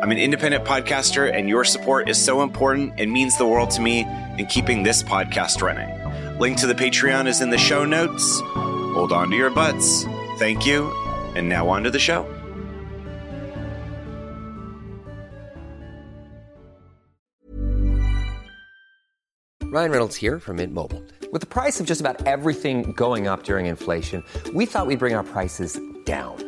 I'm an independent podcaster, and your support is so important and means the world to me in keeping this podcast running. Link to the Patreon is in the show notes. Hold on to your butts. Thank you. And now on to the show. Ryan Reynolds here from Mint Mobile. With the price of just about everything going up during inflation, we thought we'd bring our prices down.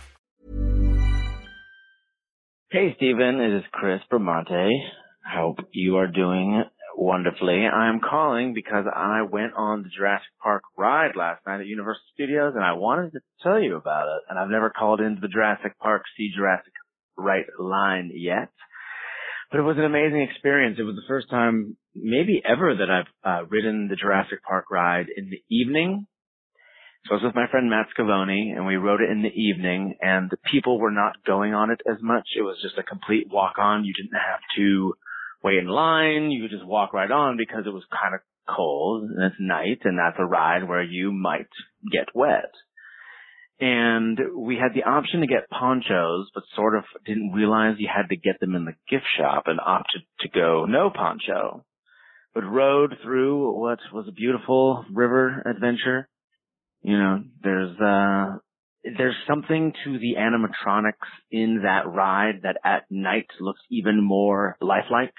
Hey, Stephen. It is Chris Bramante. Hope you are doing wonderfully. I'm calling because I went on the Jurassic Park ride last night at Universal Studios and I wanted to tell you about it. And I've never called into the Jurassic Park See Jurassic Right line yet. But it was an amazing experience. It was the first time, maybe ever, that I've uh, ridden the Jurassic Park ride in the evening so I was with my friend Matt Scavone and we rode it in the evening and the people were not going on it as much. It was just a complete walk on. You didn't have to wait in line. You could just walk right on because it was kind of cold and it's night and that's a ride where you might get wet. And we had the option to get ponchos, but sort of didn't realize you had to get them in the gift shop and opted to go no poncho. But rode through what was a beautiful river adventure you know, there's, uh, there's something to the animatronics in that ride that at night looks even more lifelike.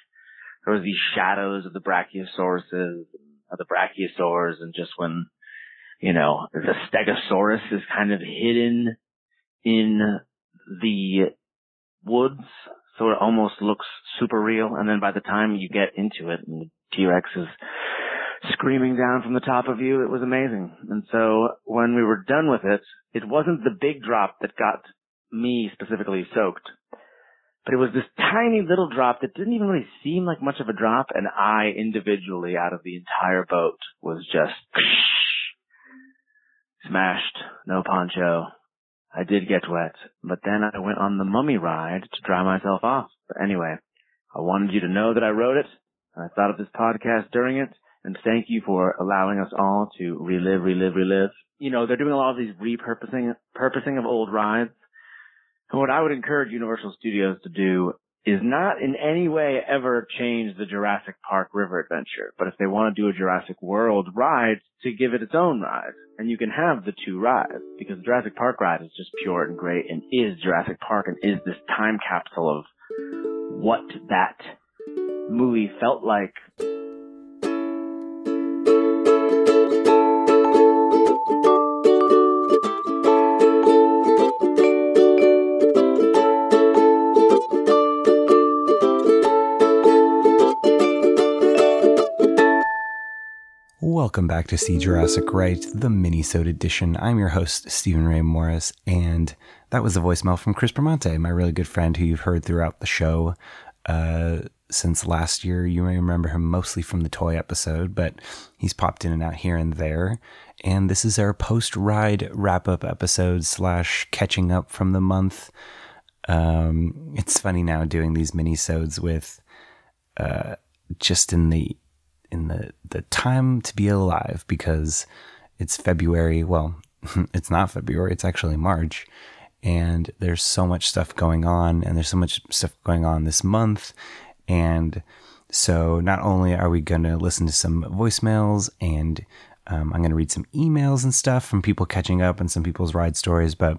There was these shadows of the Brachiosauruses, of the Brachiosaurs, and just when, you know, the Stegosaurus is kind of hidden in the woods, so it almost looks super real. And then by the time you get into it, and the T-Rex is screaming down from the top of you. It was amazing. And so when we were done with it, it wasn't the big drop that got me specifically soaked, but it was this tiny little drop that didn't even really seem like much of a drop. And I individually out of the entire boat was just smashed. No poncho. I did get wet, but then I went on the mummy ride to dry myself off. But anyway, I wanted you to know that I wrote it. I thought of this podcast during it and thank you for allowing us all to relive, relive, relive. You know, they're doing a lot of these repurposing, purposing of old rides. And what I would encourage Universal Studios to do is not in any way ever change the Jurassic Park River Adventure, but if they want to do a Jurassic World ride, to give it its own ride. And you can have the two rides, because the Jurassic Park ride is just pure and great and is Jurassic Park and is this time capsule of what that movie felt like Welcome back to See Jurassic Right, the Minisode edition. I'm your host, Stephen Ray Morris, and that was a voicemail from Chris Bramante, my really good friend who you've heard throughout the show uh, since last year. You may remember him mostly from the toy episode, but he's popped in and out here and there. And this is our post-ride wrap-up episode slash catching up from the month. Um, it's funny now doing these minisodes with uh, just in the in the the time to be alive because it's February. Well, it's not February. It's actually March, and there's so much stuff going on, and there's so much stuff going on this month, and so not only are we going to listen to some voicemails and um, I'm going to read some emails and stuff from people catching up and some people's ride stories, but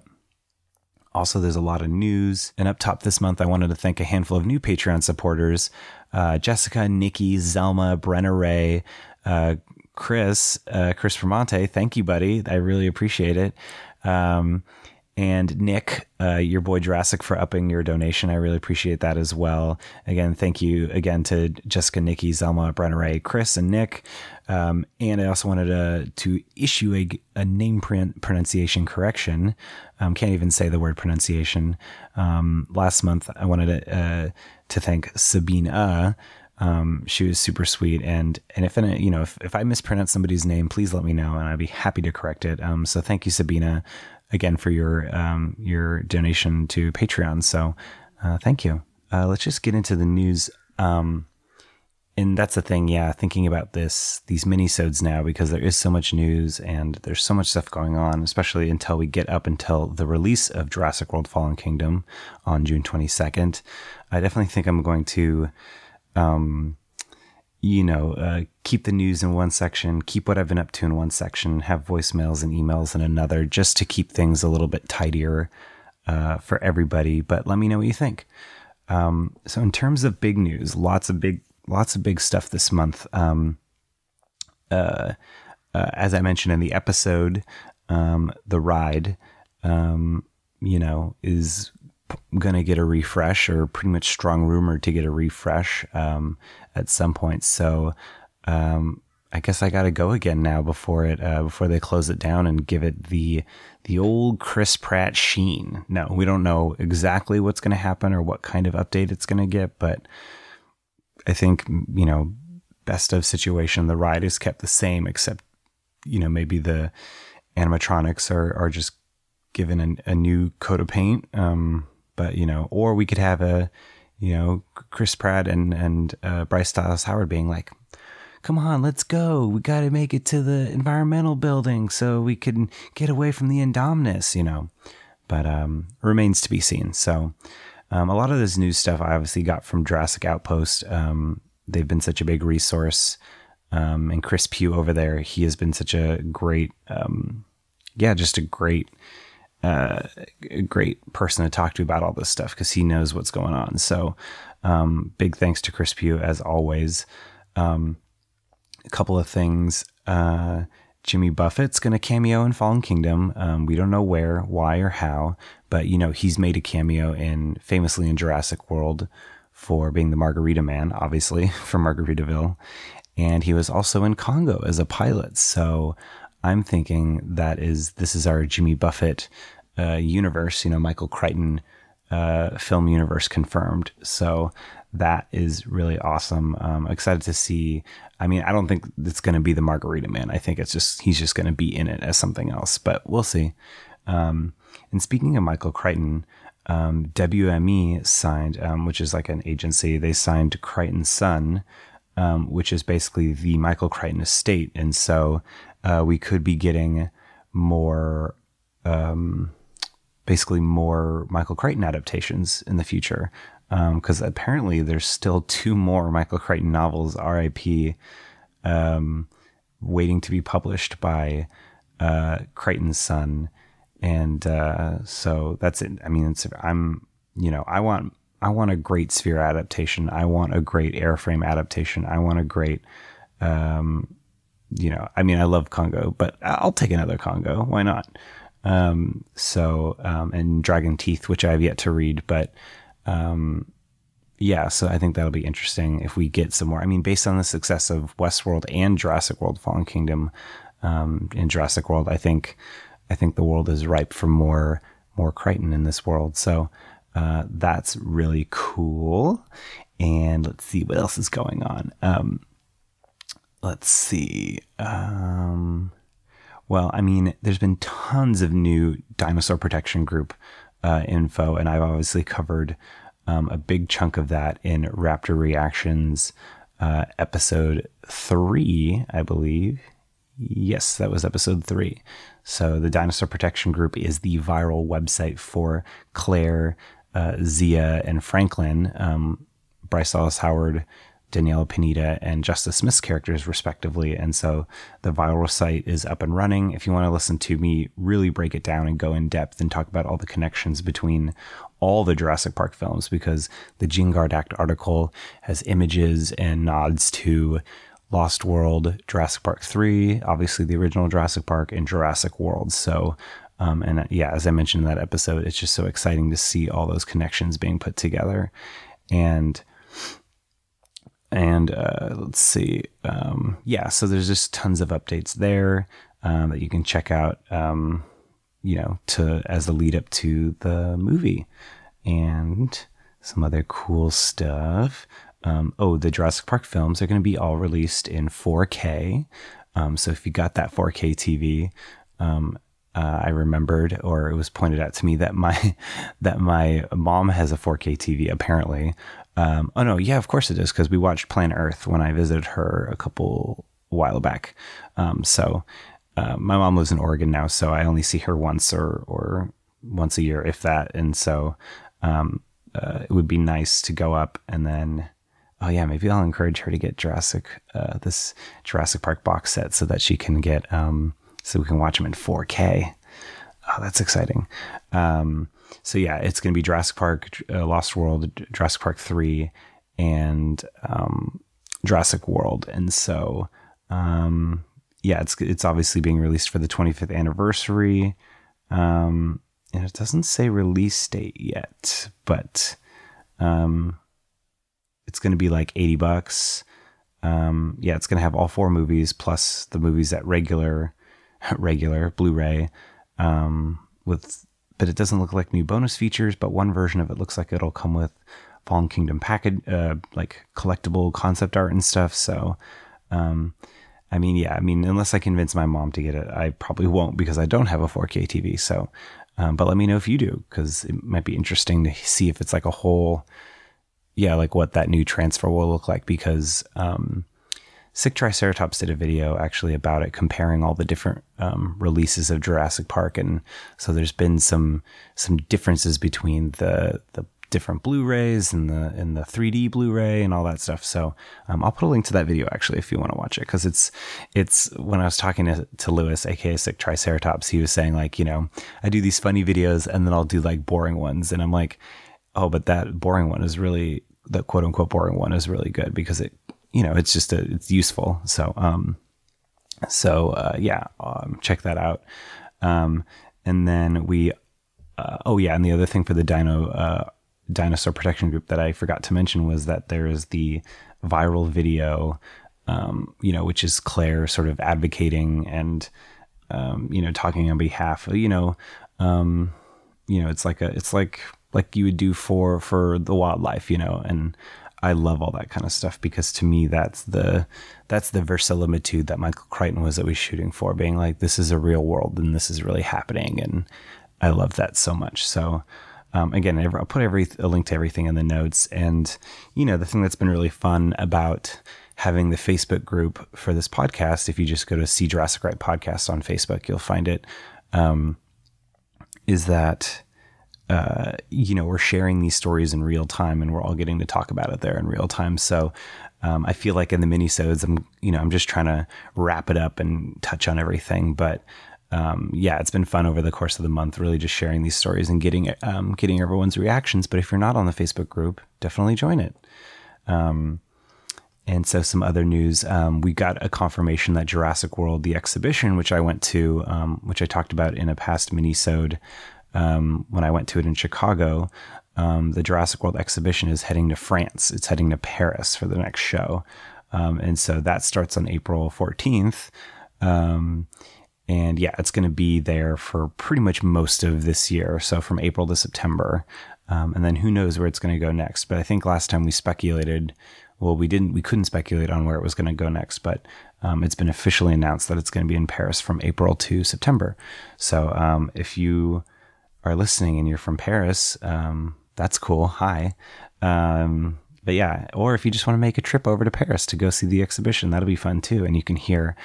also, there's a lot of news. And up top this month, I wanted to thank a handful of new Patreon supporters uh, Jessica, Nikki, Zelma, Brenna Ray, uh, Chris, uh, Chris Fermonte. Thank you, buddy. I really appreciate it. Um, and Nick, uh, your boy Jurassic, for upping your donation. I really appreciate that as well. Again, thank you again to Jessica, Nikki, Zelma, Brenna Ray, Chris, and Nick. Um, and I also wanted to, to issue a, a name pronunciation correction. Um, can't even say the word pronunciation. Um, last month, I wanted to, uh, to thank Sabina. Um, she was super sweet, and and if you know if, if I mispronounce somebody's name, please let me know, and I'd be happy to correct it. Um, so thank you, Sabina again for your um, your donation to Patreon. So uh, thank you. Uh, let's just get into the news. Um, and that's the thing, yeah. Thinking about this, these mini-sodes now, because there is so much news and there's so much stuff going on, especially until we get up until the release of Jurassic World: Fallen Kingdom on June 22nd. I definitely think I'm going to um, you know, uh, keep the news in one section, keep what I've been up to in one section, have voicemails and emails in another, just to keep things a little bit tidier uh, for everybody. But let me know what you think. Um, so, in terms of big news, lots of big, lots of big stuff this month. Um, uh, uh as I mentioned in the episode, um, the ride, um, you know, is going to get a refresh or pretty much strong rumor to get a refresh um, at some point. So um, I guess I got to go again now before it uh, before they close it down and give it the the old Chris Pratt sheen. No, we don't know exactly what's going to happen or what kind of update it's going to get, but I think you know best of situation the ride is kept the same except you know maybe the animatronics are are just given a, a new coat of paint. Um, but you know, or we could have a, you know, Chris Pratt and and uh, Bryce Dallas Howard being like, "Come on, let's go. We got to make it to the environmental building so we can get away from the Indominus," you know. But um, remains to be seen. So, um, a lot of this news stuff I obviously got from Jurassic Outpost. Um, they've been such a big resource. Um, and Chris Pugh over there, he has been such a great, um, yeah, just a great uh, a great person to talk to about all this stuff because he knows what's going on. So, um, big thanks to Chris Pugh as always. Um, a couple of things. Uh, Jimmy Buffett's going to cameo in Fallen Kingdom. Um, we don't know where, why, or how, but you know he's made a cameo in famously in Jurassic World for being the Margarita Man, obviously from Margaritaville, and he was also in Congo as a pilot. So I'm thinking that is this is our Jimmy Buffett uh, universe, you know, Michael Crichton uh, film universe confirmed. So that is really awesome. Um, excited to see. I mean, I don't think it's going to be the Margarita Man. I think it's just he's just going to be in it as something else, but we'll see. Um, and speaking of Michael Crichton, um, WME signed, um, which is like an agency, they signed Crichton's son, um, which is basically the Michael Crichton estate, and so uh, we could be getting more um, basically more Michael Crichton adaptations in the future. Because um, apparently there's still two more Michael Crichton novels, R.I.P., um, waiting to be published by uh, Crichton's son. And uh, so that's it. I mean, I'm, you know, I want, I want a great Sphere adaptation. I want a great Airframe adaptation. I want a great, um, you know, I mean, I love Congo, but I'll take another Congo. Why not? Um, so, um, and Dragon Teeth, which I have yet to read, but, um, yeah, so I think that'll be interesting if we get some more. I mean, based on the success of Westworld and Jurassic World: Fallen Kingdom, um, in Jurassic World, I think I think the world is ripe for more more Crichton in this world. So uh, that's really cool. And let's see what else is going on. Um, let's see. Um, well, I mean, there's been tons of new dinosaur protection group uh, info, and I've obviously covered um, a big chunk of that in Raptor Reactions uh, episode three, I believe. Yes, that was episode three. So the Dinosaur Protection Group is the viral website for Claire, uh, Zia, and Franklin, um, Bryce Dallas Howard, Daniela Pineda, and Justice Smith's characters, respectively. And so the viral site is up and running. If you want to listen to me really break it down and go in depth and talk about all the connections between all the Jurassic Park films, because the Gene Act article has images and nods to Lost World, Jurassic Park 3, obviously the original Jurassic Park, and Jurassic World. So, um, and uh, yeah, as I mentioned in that episode, it's just so exciting to see all those connections being put together. And and uh, let's see. Um, yeah, so there's just tons of updates there um, that you can check out, um, you know, to as the lead up to the movie and some other cool stuff. Um, oh, the Jurassic Park films are going to be all released in 4K. Um, so if you got that 4K TV, um, uh, I remembered, or it was pointed out to me that my that my mom has a 4K TV apparently, um, oh no, yeah, of course it is because we watched Planet Earth when I visited her a couple a while back. Um, so uh, my mom lives in Oregon now, so I only see her once or or once a year, if that. And so um, uh, it would be nice to go up and then. Oh yeah, maybe I'll encourage her to get Jurassic, uh, this Jurassic Park box set, so that she can get, um, so we can watch them in 4K. Oh, that's exciting. Um, so yeah, it's going to be Jurassic Park, uh, Lost World, Jurassic Park three, and um, Jurassic World. And so um, yeah, it's it's obviously being released for the 25th anniversary. Um, and it doesn't say release date yet, but um, it's going to be like 80 bucks. Um, yeah, it's going to have all four movies plus the movies at regular regular Blu-ray um, with but it doesn't look like new bonus features. But one version of it looks like it'll come with Fallen Kingdom package, uh, like collectible concept art and stuff. So, um, I mean, yeah, I mean, unless I convince my mom to get it, I probably won't because I don't have a 4K TV. So, um, but let me know if you do because it might be interesting to see if it's like a whole, yeah, like what that new transfer will look like because, um, Sick Triceratops did a video actually about it, comparing all the different um, releases of Jurassic Park, and so there's been some some differences between the the different Blu-rays and the and the 3D Blu-ray and all that stuff. So um, I'll put a link to that video actually if you want to watch it because it's it's when I was talking to, to Lewis, aka Sick Triceratops, he was saying like you know I do these funny videos and then I'll do like boring ones, and I'm like, oh, but that boring one is really the quote unquote boring one is really good because it you know, it's just a, it's useful. So, um, so, uh, yeah, um, check that out. Um, and then we, uh, oh yeah. And the other thing for the dino, uh, dinosaur protection group that I forgot to mention was that there is the viral video, um, you know, which is Claire sort of advocating and, um, you know, talking on behalf of, you know, um, you know, it's like a, it's like, like you would do for, for the wildlife, you know, and, I love all that kind of stuff because to me that's the that's the verisimilitude that Michael Crichton was always shooting for, being like this is a real world and this is really happening, and I love that so much. So. Um, again, I'll put every a link to everything in the notes. And you know, the thing that's been really fun about having the Facebook group for this podcast, if you just go to See Jurassic Right podcast on Facebook, you'll find it. Um, is that uh, you know, we're sharing these stories in real time and we're all getting to talk about it there in real time. So um, I feel like in the minisodes, I'm, you know, I'm just trying to wrap it up and touch on everything. But um, yeah, it's been fun over the course of the month, really just sharing these stories and getting um, getting everyone's reactions. But if you're not on the Facebook group, definitely join it. Um, and so, some other news: um, we got a confirmation that Jurassic World, the exhibition, which I went to, um, which I talked about in a past minisode, um, when I went to it in Chicago, um, the Jurassic World exhibition is heading to France. It's heading to Paris for the next show. Um, and so that starts on April 14th. Um, and yeah, it's going to be there for pretty much most of this year. So from April to September. Um, and then who knows where it's going to go next. But I think last time we speculated, well, we didn't, we couldn't speculate on where it was going to go next, but um, it's been officially announced that it's going to be in Paris from April to September. So um, if you are listening and you're from Paris, um, that's cool. Hi. Um, but yeah, or if you just want to make a trip over to Paris to go see the exhibition, that'll be fun too. And you can hear,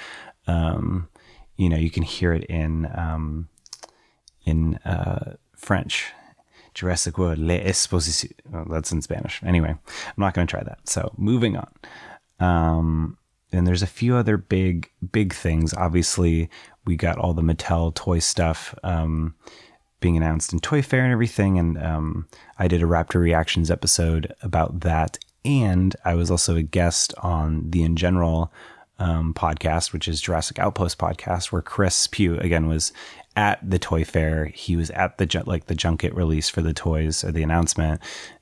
um, you know, you can hear it in um, in uh, French. Jurassic World, Les Expositions. Oh, that's in Spanish. Anyway, I'm not going to try that. So moving on. Um, and there's a few other big, big things. Obviously, we got all the Mattel toy stuff. Um, being announced in Toy Fair and everything. And um, I did a Raptor Reactions episode about that. And I was also a guest on the In General um, podcast, which is Jurassic Outpost podcast, where Chris Pugh again was at the Toy Fair. He was at the like the junket release for the toys or the announcement,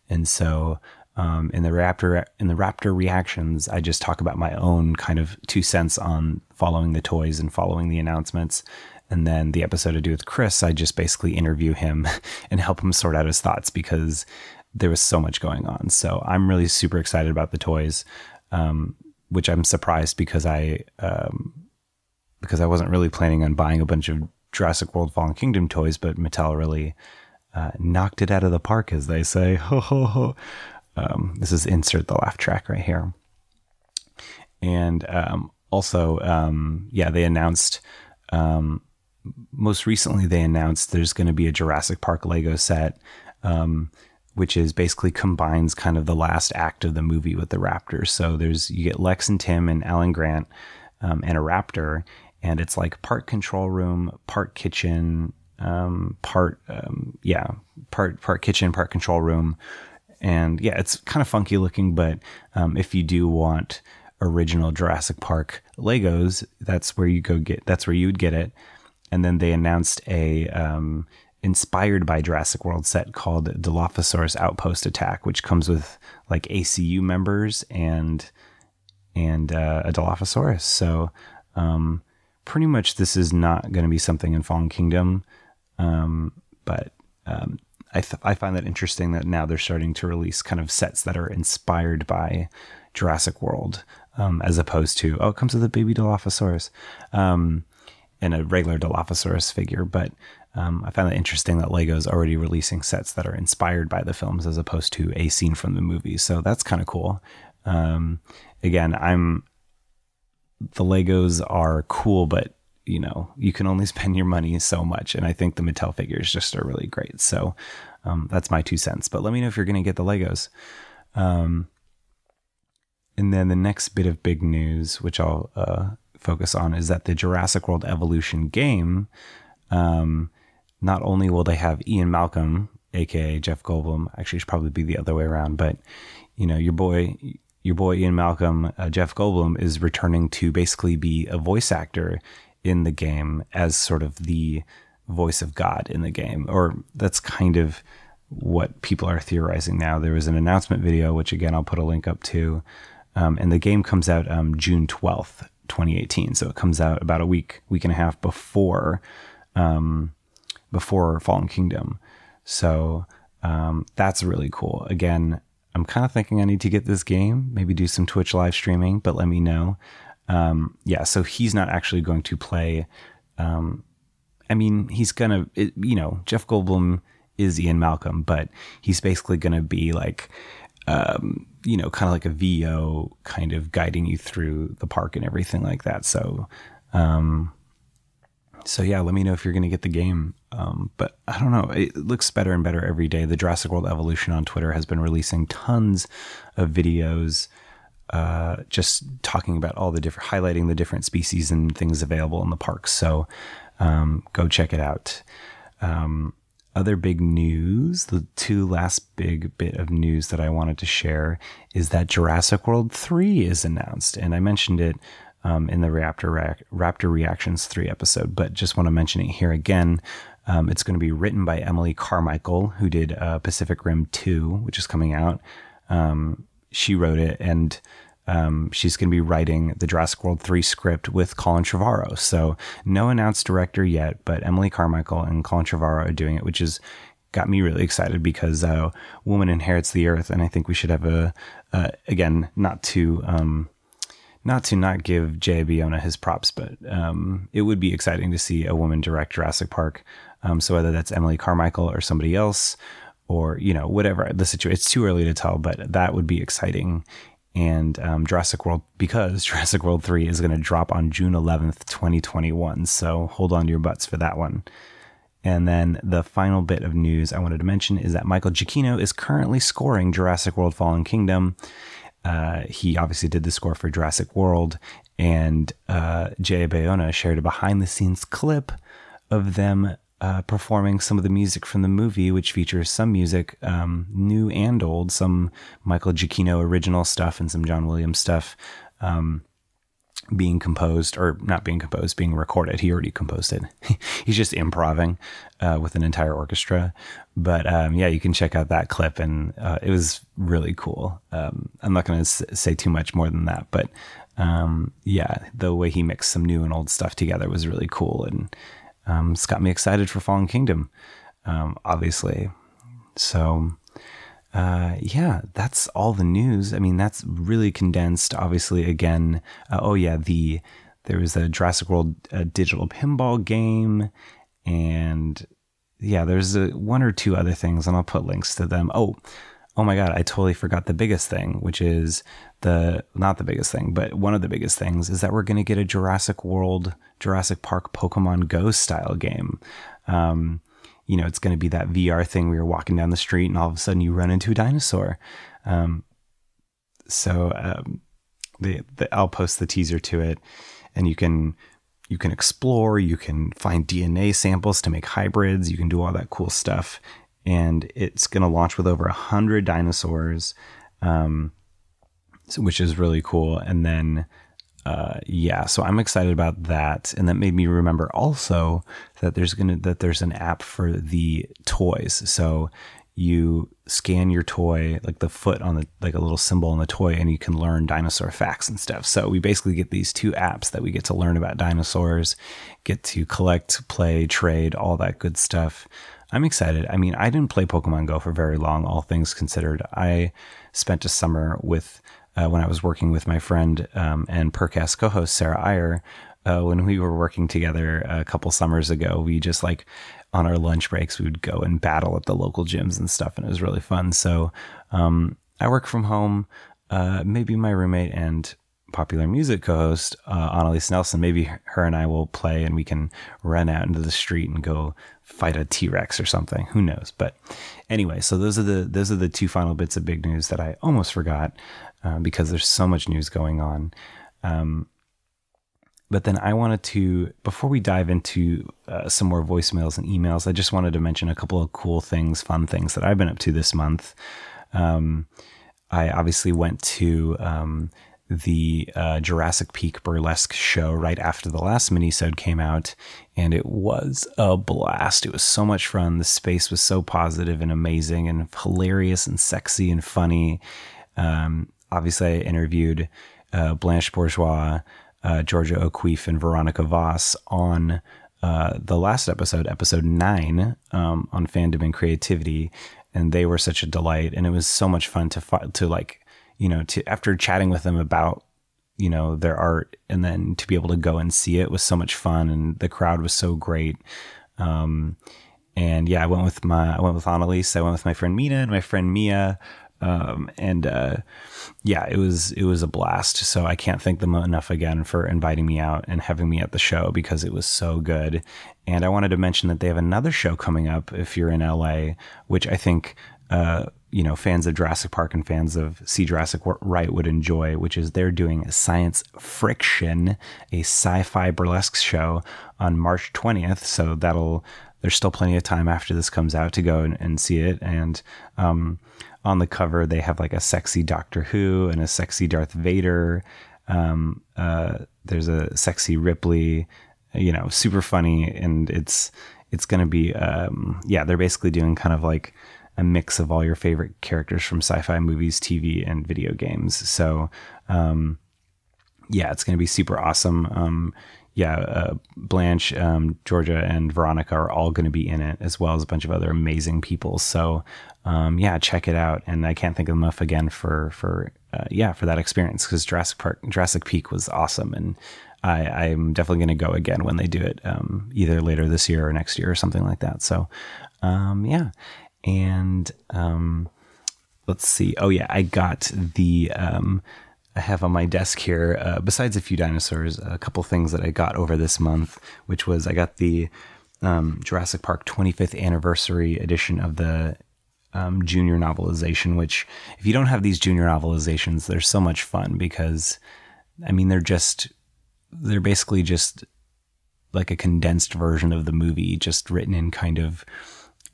and so um, in the Raptor in the Raptor reactions, I just talk about my own kind of two cents on following the toys and following the announcements. And then the episode I do with Chris, I just basically interview him and help him sort out his thoughts because there was so much going on. So I'm really super excited about the toys, um, which I'm surprised because I um, because I wasn't really planning on buying a bunch of Jurassic World Fallen Kingdom toys, but Mattel really uh, knocked it out of the park, as they say. Ho ho ho. Um, this is insert the laugh track right here. And um, also, um, yeah, they announced um, most recently they announced there's going to be a Jurassic Park Lego set, um, which is basically combines kind of the last act of the movie with the Raptors. So there's you get Lex and Tim and Alan Grant um, and a Raptor, and it's like part control room, part kitchen, um, part um, yeah, part part kitchen, part control room, and yeah, it's kind of funky looking. But um, if you do want original Jurassic Park Legos, that's where you go get. That's where you would get it and then they announced a um, inspired by Jurassic World set called Dilophosaurus Outpost Attack, which comes with like ACU members and and uh, a Dilophosaurus. So um, pretty much this is not going to be something in Fallen Kingdom, um, but um, I th- I find that interesting that now they're starting to release kind of sets that are inspired by Jurassic World. Um, as opposed to oh, it comes with a baby Dilophosaurus. And a regular Dilophosaurus figure, but um, I found it interesting that Lego's already releasing sets that are inspired by the films as opposed to a scene from the movie. So that's kind of cool. Um, again, I'm the Legos are cool, but you know you can only spend your money so much, and I think the Mattel figures just are really great. So um, that's my two cents. But let me know if you're going to get the Legos. Um, and then the next bit of big news, which I'll uh, focus on is that the Jurassic World Evolution game, um, not only will they have Ian Malcolm, aka Jeff Goldblum, actually, should probably be the other way around, but you know, your boy, your boy Ian Malcolm, uh, Jeff Goldblum is returning to basically be a voice actor in the game as sort of the voice of God in the game, or that's kind of what people are theorizing now. There was an announcement video, which again I'll put a link up to, um, and the game comes out um, June twelfth, 2018. So it comes out about a week, week and a half before, um, before Fallen Kingdom. So um, that's really cool. Again, I'm kind of thinking I need to get this game, maybe do some Twitch live streaming, but let me know. Um, yeah, so he's not actually going to play. Um, I mean, he's gonna, you know, Jeff Goldblum is Ian Malcolm, but he's basically gonna be like um, you know, kind of like a VO kind of guiding you through the park and everything like that. So, um, so yeah, let me know if you're going to get the game. Um, but I don't know. It looks better and better every day. The Jurassic World Evolution on Twitter has been releasing tons of videos, uh, just talking about all the different, highlighting the different species and things available in the parks. So, um, go check it out. Um, other big news, the two last big bit of news that I wanted to share is that Jurassic World 3 is announced. And I mentioned it um, in the Raptor, Raptor Reactions 3 episode, but just want to mention it here again. Um, it's going to be written by Emily Carmichael, who did uh, Pacific Rim 2, which is coming out. Um, she wrote it, and um, she's going to be writing the Jurassic World 3 script with Colin Trevorrow. So, no announced director yet, but Emily Carmichael and Colin Trevorrow are doing it, which is got me really excited because uh, Woman Inherits the Earth, and I think we should have a, again, not to. Um, not to not give Jay Bayona his props, but um, it would be exciting to see a woman direct Jurassic Park. Um, so whether that's Emily Carmichael or somebody else, or you know whatever the situation, it's too early to tell, but that would be exciting and um, Jurassic World because Jurassic World 3 is going to drop on June 11th, 2021. So hold on to your butts for that one. And then the final bit of news I wanted to mention is that Michael Giacchino is currently scoring Jurassic World Fallen Kingdom. Uh, he obviously did the score for Jurassic World, and uh, Jay Bayona shared a behind the scenes clip of them uh, performing some of the music from the movie, which features some music, um, new and old, some Michael Giacchino original stuff and some John Williams stuff. Um, being composed or not being composed, being recorded. He already composed it. He's just improvising uh, with an entire orchestra. But um, yeah, you can check out that clip, and uh, it was really cool. Um, I'm not going to say too much more than that, but um, yeah, the way he mixed some new and old stuff together was really cool, and um, it's got me excited for Fallen Kingdom, um, obviously. So, uh, yeah, that's all the news. I mean, that's really condensed. Obviously, again, uh, oh yeah, the there was a Jurassic World uh, digital pinball game, and yeah, there's a, one or two other things, and I'll put links to them. Oh, oh my god, I totally forgot the biggest thing, which is the not the biggest thing, but one of the biggest things is that we're going to get a Jurassic World, Jurassic Park Pokemon Go style game. Um, you know, it's going to be that VR thing where you're walking down the street and all of a sudden you run into a dinosaur. Um, so um, the, the, I'll post the teaser to it, and you can you can explore, you can find DNA samples to make hybrids, you can do all that cool stuff, and it's going to launch with over a hundred dinosaurs. Um, which is really cool. And then, uh, yeah, so I'm excited about that. And that made me remember also that there's gonna that there's an app for the toys. So you scan your toy, like the foot on the like a little symbol on the toy, and you can learn dinosaur facts and stuff. So we basically get these two apps that we get to learn about dinosaurs, get to collect, play, trade, all that good stuff. I'm excited. I mean, I didn't play Pokemon Go for very long, all things considered. I spent a summer with uh, when I was working with my friend um, and Percast co-host Sarah Iyer. Uh, when we were working together a couple summers ago, we just like on our lunch breaks we would go and battle at the local gyms and stuff, and it was really fun. So um, I work from home. Uh, maybe my roommate and popular music co-host uh, Annalise Nelson, maybe her and I will play, and we can run out into the street and go fight a T Rex or something. Who knows? But anyway, so those are the those are the two final bits of big news that I almost forgot. Uh, because there's so much news going on. Um, but then I wanted to, before we dive into uh, some more voicemails and emails, I just wanted to mention a couple of cool things, fun things that I've been up to this month. Um, I obviously went to um, the uh, Jurassic Peak burlesque show right after the last minisode came out, and it was a blast. It was so much fun. The space was so positive and amazing, and hilarious and sexy and funny. Um, obviously, I interviewed uh, Blanche Bourgeois, uh, Georgia O'Keeffe, and Veronica Voss on uh, the last episode, episode nine, um, on fandom and creativity, and they were such a delight. And it was so much fun to fi- to like, you know, to after chatting with them about you know their art and then to be able to go and see it was so much fun and the crowd was so great um, and yeah i went with my i went with annalise i went with my friend mina and my friend mia um, and uh, yeah, it was it was a blast. So I can't thank them enough again for inviting me out and having me at the show because it was so good. And I wanted to mention that they have another show coming up if you're in LA, which I think uh, you know fans of Jurassic Park and fans of See Jurassic Right would enjoy, which is they're doing a Science Friction, a sci-fi burlesque show on March 20th. So that'll there's still plenty of time after this comes out to go and, and see it. And um, on the cover they have like a sexy Doctor Who and a sexy Darth Vader. Um, uh, there's a sexy Ripley, you know, super funny, and it's it's going to be um, yeah, they're basically doing kind of like a mix of all your favorite characters from sci-fi movies, TV, and video games. So um, yeah, it's going to be super awesome. Um, yeah, uh, Blanche, um, Georgia, and Veronica are all going to be in it, as well as a bunch of other amazing people. So, um, yeah, check it out. And I can't think of enough again for for uh, yeah for that experience because Jurassic Park, Jurassic Peak was awesome, and I, I'm definitely going to go again when they do it, um, either later this year or next year or something like that. So, um, yeah, and um, let's see. Oh yeah, I got the um, I have on my desk here, uh, besides a few dinosaurs, a couple things that I got over this month, which was I got the um, Jurassic Park 25th anniversary edition of the um, junior novelization. Which, if you don't have these junior novelizations, they're so much fun because, I mean, they're just they're basically just like a condensed version of the movie, just written in kind of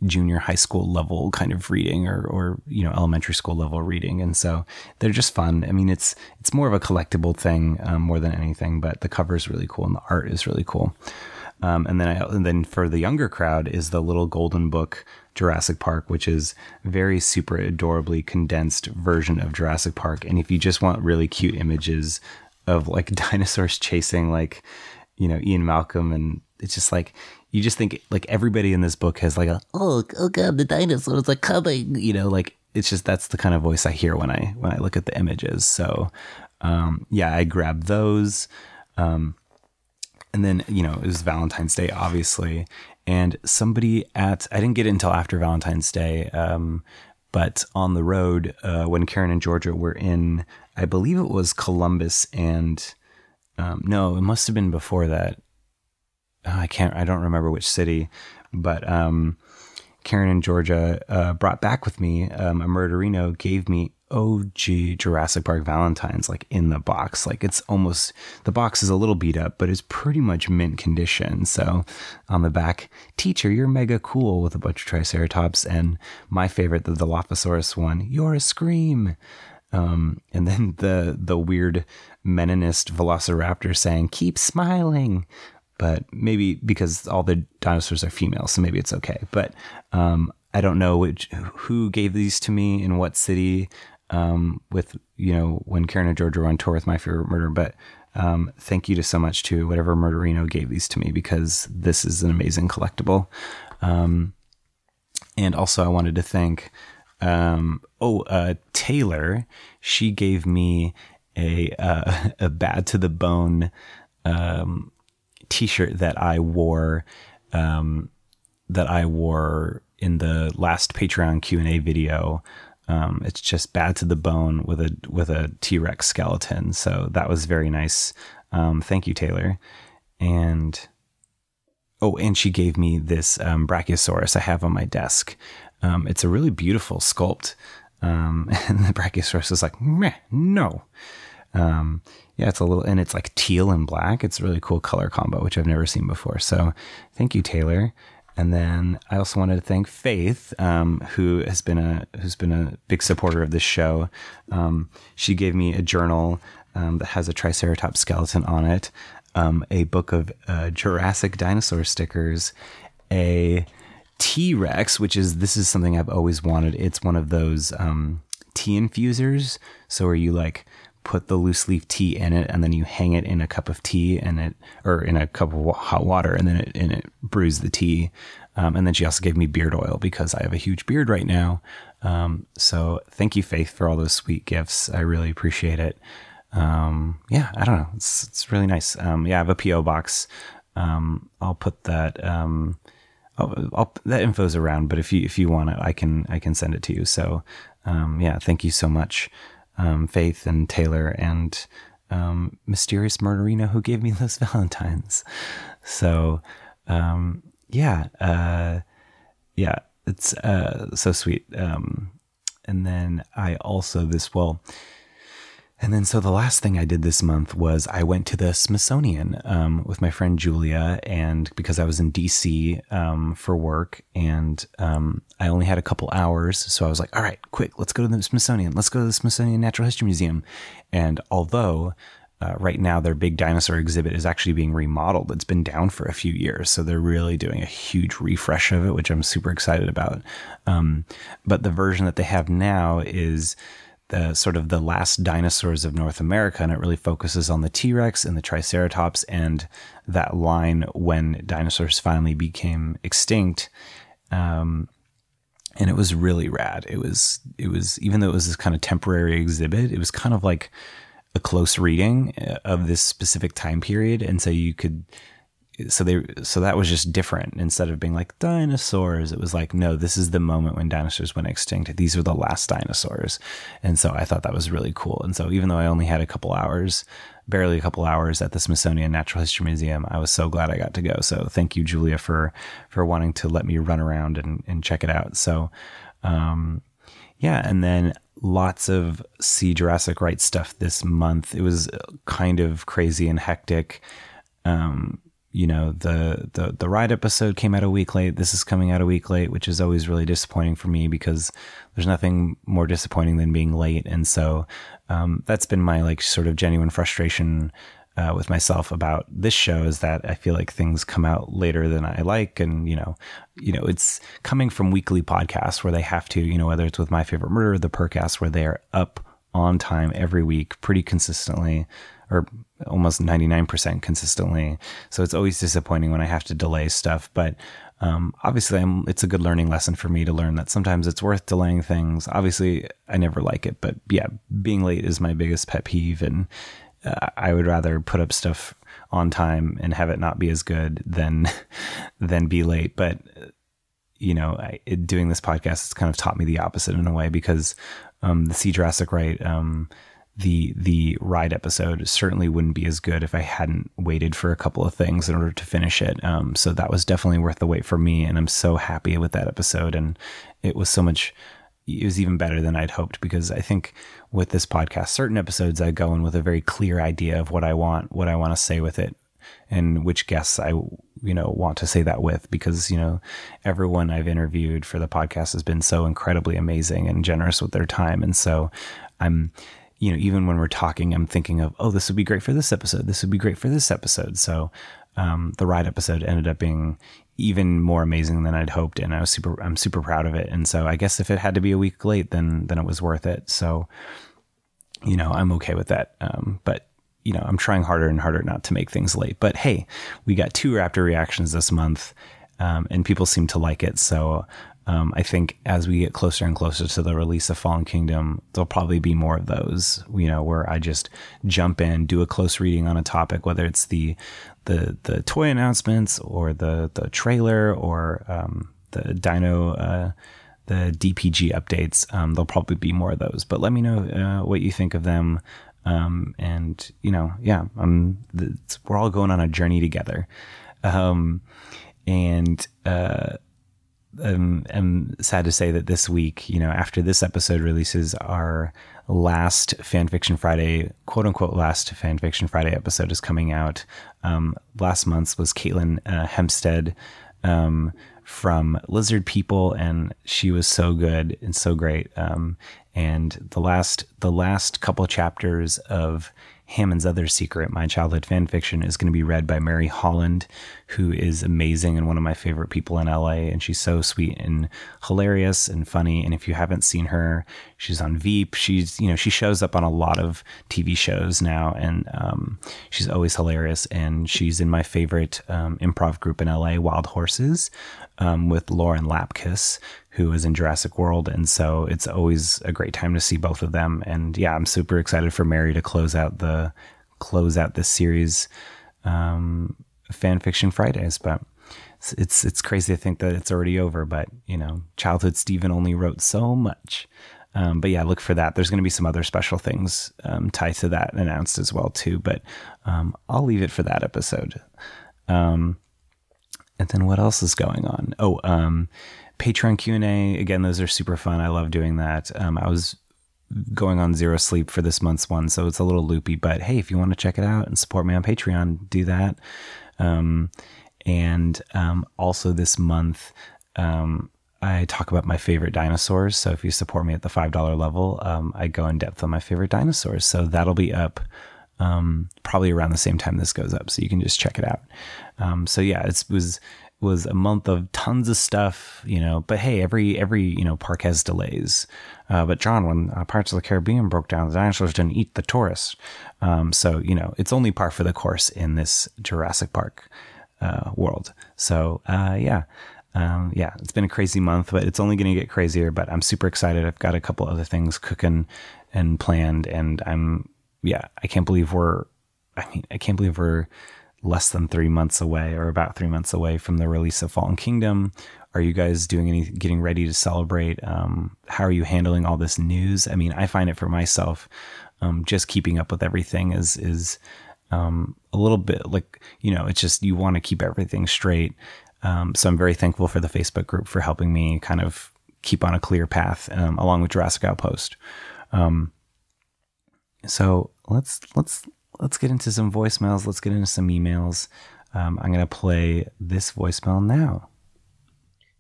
junior high school level kind of reading or, or you know elementary school level reading. And so they're just fun. I mean it's it's more of a collectible thing um, more than anything but the cover is really cool and the art is really cool. Um, and then I, and then for the younger crowd is the little golden book Jurassic Park, which is very super adorably condensed version of Jurassic Park. And if you just want really cute images of like dinosaurs chasing like you know Ian Malcolm, and it's just like you just think like everybody in this book has like a oh oh god the dinosaurs are coming you know like it's just that's the kind of voice I hear when I when I look at the images. So um, yeah I grabbed those um, and then you know it was Valentine's Day obviously and somebody at I didn't get it until after Valentine's Day um, but on the road uh, when Karen and Georgia were in I believe it was Columbus and um, no it must have been before that oh, I can't, I don't remember which city, but um, Karen in Georgia uh, brought back with me um, a Murderino, gave me OG Jurassic Park Valentine's like in the box. Like it's almost the box is a little beat up, but it's pretty much mint condition. So on the back, teacher, you're mega cool with a bunch of Triceratops, and my favorite, the Dilophosaurus one, you're a scream. Um, and then the the weird meninist Velociraptor saying, "Keep smiling," but maybe because all the dinosaurs are female, so maybe it's okay. But um, I don't know which who gave these to me in what city. Um, with you know when Karen and Georgia were on tour with My Favorite Murder, but um, thank you to so much to whatever Murderino gave these to me because this is an amazing collectible. Um, and also, I wanted to thank um, oh uh, Taylor. She gave me a uh, a bad to the bone um, T-shirt that I wore, um, that I wore in the last Patreon Q and A video. Um, it's just bad to the bone with a with a T Rex skeleton. So that was very nice. Um, thank you, Taylor. And oh, and she gave me this um, Brachiosaurus I have on my desk. Um, it's a really beautiful sculpt. Um, and the Brachiosaurus is like, Meh, no. Um, yeah, it's a little, and it's like teal and black. It's a really cool color combo, which I've never seen before. So thank you, Taylor. And then I also wanted to thank Faith, um, who has been a who's been a big supporter of this show. Um, she gave me a journal um, that has a Triceratops skeleton on it, um, a book of uh, Jurassic dinosaur stickers, a T Rex, which is this is something I've always wanted. It's one of those um, tea infusers, so where you like put the loose leaf tea in it and then you hang it in a cup of tea and it or in a cup of hot water and then it, and it brews the tea. Um, and then she also gave me beard oil because i have a huge beard right now. Um, so thank you faith for all those sweet gifts. I really appreciate it. Um, yeah i don't know. It's, it's really nice. Um, yeah i have a po box. Um, i'll put that um, I'll, I'll, that info's around but if you if you want it i can i can send it to you. So yeah thank you so much um, Faith and Taylor and um, mysterious Murderino who gave me those Valentines. So, um, yeah, uh, yeah, it's uh, so sweet. Um, and then I also this well, and then, so the last thing I did this month was I went to the Smithsonian um, with my friend Julia, and because I was in DC um, for work, and um, I only had a couple hours, so I was like, "All right, quick, let's go to the Smithsonian. Let's go to the Smithsonian Natural History Museum." And although uh, right now their big dinosaur exhibit is actually being remodeled. It's been down for a few years, so they're really doing a huge refresh of it, which I'm super excited about. Um, but the version that they have now is the sort of the last dinosaurs of North America, and it really focuses on the T Rex and the Triceratops and that line when dinosaurs finally became extinct. Um, and it was really rad. It was it was even though it was this kind of temporary exhibit, it was kind of like a close reading uh, of this specific time period, and so you could so they so that was just different. Instead of being like dinosaurs it was like no this is the moment when dinosaurs went extinct. These are the last dinosaurs. And so i thought that was really cool. And so even though i only had a couple hours barely a couple hours at the smithsonian natural history museum i was so glad i got to go. So thank you julia for for wanting to let me run around and, and check it out. So um yeah and then lots of see jurassic right stuff this month. It was kind of crazy and hectic. Um you know the the the ride episode came out a week late. This is coming out a week late which is always really disappointing for me because there's nothing more disappointing than being late. And so um, that's been my like sort of genuine frustration uh, with myself about this show is that I feel like things come out later than I like, and you know, you know, it's coming from weekly podcasts where they have to, you know, whether it's with my favorite murder, the Percast, where they are up on time every week, pretty consistently, or almost 99% consistently. So it's always disappointing when I have to delay stuff. But um, obviously, I'm, it's a good learning lesson for me to learn that sometimes it's worth delaying things. Obviously, I never like it, but yeah, being late is my biggest pet peeve. And uh, I would rather put up stuff on time and have it not be as good than than be late. But you know, I, doing this podcast has kind of taught me the opposite in a way because um, the See Jurassic Right. Um, the the ride episode certainly wouldn't be as good if I hadn't waited for a couple of things in order to finish it. Um, so that was definitely worth the wait for me, and I'm so happy with that episode. And it was so much. It was even better than I'd hoped because I think with this podcast, certain episodes I go in with a very clear idea of what I want, what I want to say with it, and which guests I you know want to say that with because you know everyone I've interviewed for the podcast has been so incredibly amazing and generous with their time, and so I'm you know, even when we're talking, I'm thinking of, oh, this would be great for this episode. This would be great for this episode. So um, the ride episode ended up being even more amazing than I'd hoped, and I was super, I'm super proud of it. And so I guess if it had to be a week late, then then it was worth it. So you know, I'm okay with that. Um, but you know, I'm trying harder and harder not to make things late. But hey, we got two Raptor reactions this month, um, and people seem to like it. So um, I think as we get closer and closer to the release of Fallen Kingdom, there'll probably be more of those, you know, where I just jump in, do a close reading on a topic, whether it's the the the toy announcements or the the trailer or um, the Dino uh, the DPG updates. Um, there'll probably be more of those. But let me know uh, what you think of them. Um, and you know, yeah, we're all going on a journey together. Um, and uh, um, am sad to say that this week, you know, after this episode releases, our last Fanfiction Friday, quote unquote, last Fanfiction Friday episode is coming out. Um, last month's was Caitlin uh, Hempstead um, from Lizard People, and she was so good and so great. Um, and the last, the last couple chapters of Hammond's Other Secret, my childhood fan fiction, is going to be read by Mary Holland, who is amazing and one of my favorite people in LA. And she's so sweet and hilarious and funny. And if you haven't seen her, she's on Veep. She's, you know, she shows up on a lot of TV shows now and um, she's always hilarious. And she's in my favorite um, improv group in LA, Wild Horses, um, with Lauren Lapkus, who is in Jurassic World. And so it's always a great time to see both of them. And yeah, I'm super excited for Mary to close out the close out this series, um, fan fiction Fridays. But it's, it's, it's crazy to think that it's already over. But you know, childhood Stephen only wrote so much. Um, but yeah, look for that. There's going to be some other special things um, tied to that announced as well too. But um, I'll leave it for that episode. Um, and then what else is going on? Oh, um, Patreon Q and A again. Those are super fun. I love doing that. Um, I was going on zero sleep for this month's one, so it's a little loopy. But hey, if you want to check it out and support me on Patreon, do that. Um, and um, also this month, um, I talk about my favorite dinosaurs. So if you support me at the five dollar level, um, I go in depth on my favorite dinosaurs. So that'll be up um, probably around the same time this goes up. So you can just check it out. Um, so yeah, it was was a month of tons of stuff, you know. But hey, every every you know park has delays. Uh, but John, when uh, of the Caribbean broke down, the dinosaurs didn't eat the tourists. Um, so you know it's only par for the course in this Jurassic Park uh, world. So uh, yeah. Um, yeah, it's been a crazy month, but it's only going to get crazier. But I'm super excited. I've got a couple other things cooking and planned, and I'm yeah, I can't believe we're. I mean, I can't believe we're less than three months away or about three months away from the release of Fallen Kingdom. Are you guys doing any, getting ready to celebrate? Um, how are you handling all this news? I mean, I find it for myself, um, just keeping up with everything is, is, um, a little bit like, you know, it's just, you want to keep everything straight. Um, so I'm very thankful for the Facebook group for helping me kind of keep on a clear path, um, along with Jurassic Outpost. Um, so let's, let's, let's get into some voicemails. Let's get into some emails. Um, I'm going to play this voicemail now.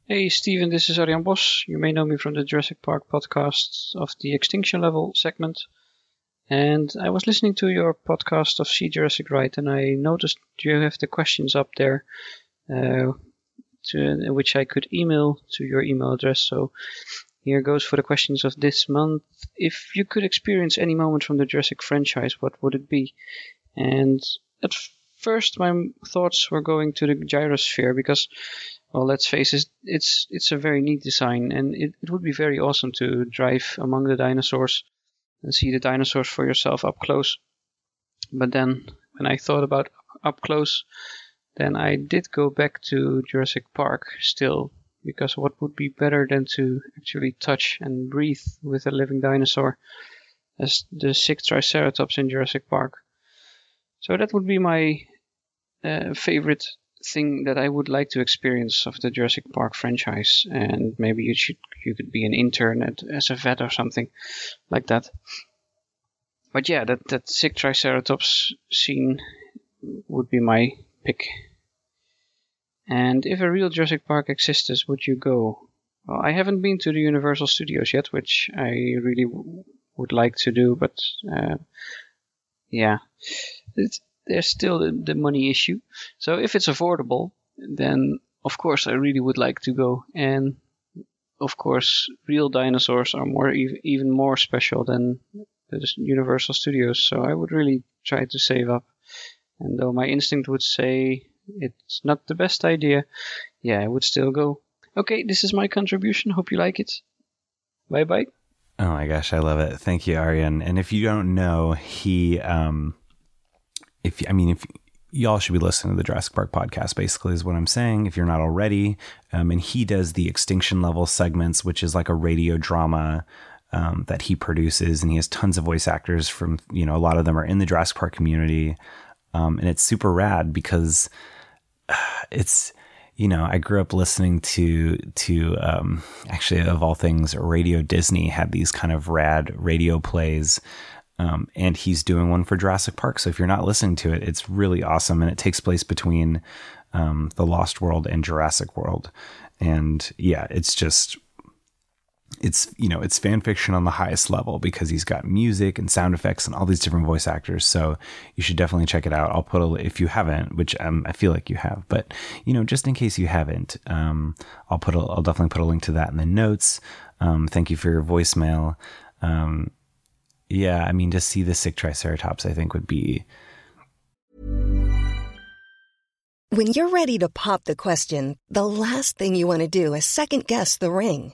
Hey, Stephen, this is Arjan Bos. You may know me from the Jurassic Park podcast of the Extinction Level segment. And I was listening to your podcast of See Jurassic Right, and I noticed you have the questions up there, uh, to, which I could email to your email address. So here goes for the questions of this month. If you could experience any moment from the Jurassic franchise, what would it be? And at first, my thoughts were going to the gyrosphere because, well, let's face it, it's it's a very neat design, and it, it would be very awesome to drive among the dinosaurs and see the dinosaurs for yourself up close. But then, when I thought about up close, then I did go back to Jurassic Park still because what would be better than to actually touch and breathe with a living dinosaur as the sick Triceratops in Jurassic Park. So that would be my uh, favorite thing that I would like to experience of the Jurassic Park franchise, and maybe you should you could be an intern at, as a vet or something like that. But yeah, that that sick Triceratops scene would be my pick. And if a real Jurassic Park existed, would you go? Well, I haven't been to the Universal Studios yet, which I really w- would like to do, but uh, yeah, it's, there's still the, the money issue. So if it's affordable, then of course I really would like to go. And of course, real dinosaurs are more even more special than the Universal Studios. So I would really try to save up. And though my instinct would say it's not the best idea, yeah, I would still go. Okay, this is my contribution. Hope you like it. Bye bye. Oh my gosh, I love it. Thank you, Arjan. And if you don't know, he, um, if I mean, if y'all should be listening to the Jurassic Park podcast, basically, is what I'm saying. If you're not already, um, and he does the extinction level segments, which is like a radio drama um, that he produces, and he has tons of voice actors from, you know, a lot of them are in the Jurassic Park community, um, and it's super rad because it's you know I grew up listening to to um, actually of all things Radio Disney had these kind of rad radio plays. Um, and he's doing one for Jurassic Park. So if you're not listening to it, it's really awesome, and it takes place between um, the Lost World and Jurassic World. And yeah, it's just it's you know it's fan fiction on the highest level because he's got music and sound effects and all these different voice actors. So you should definitely check it out. I'll put a if you haven't which um, i feel like you have but you know just in case you haven't um, i'll put a, i'll definitely put a link to that in the notes. Um, thank you for your voicemail. Um, yeah i mean to see the sick triceratops i think would be when you're ready to pop the question the last thing you want to do is second guess the ring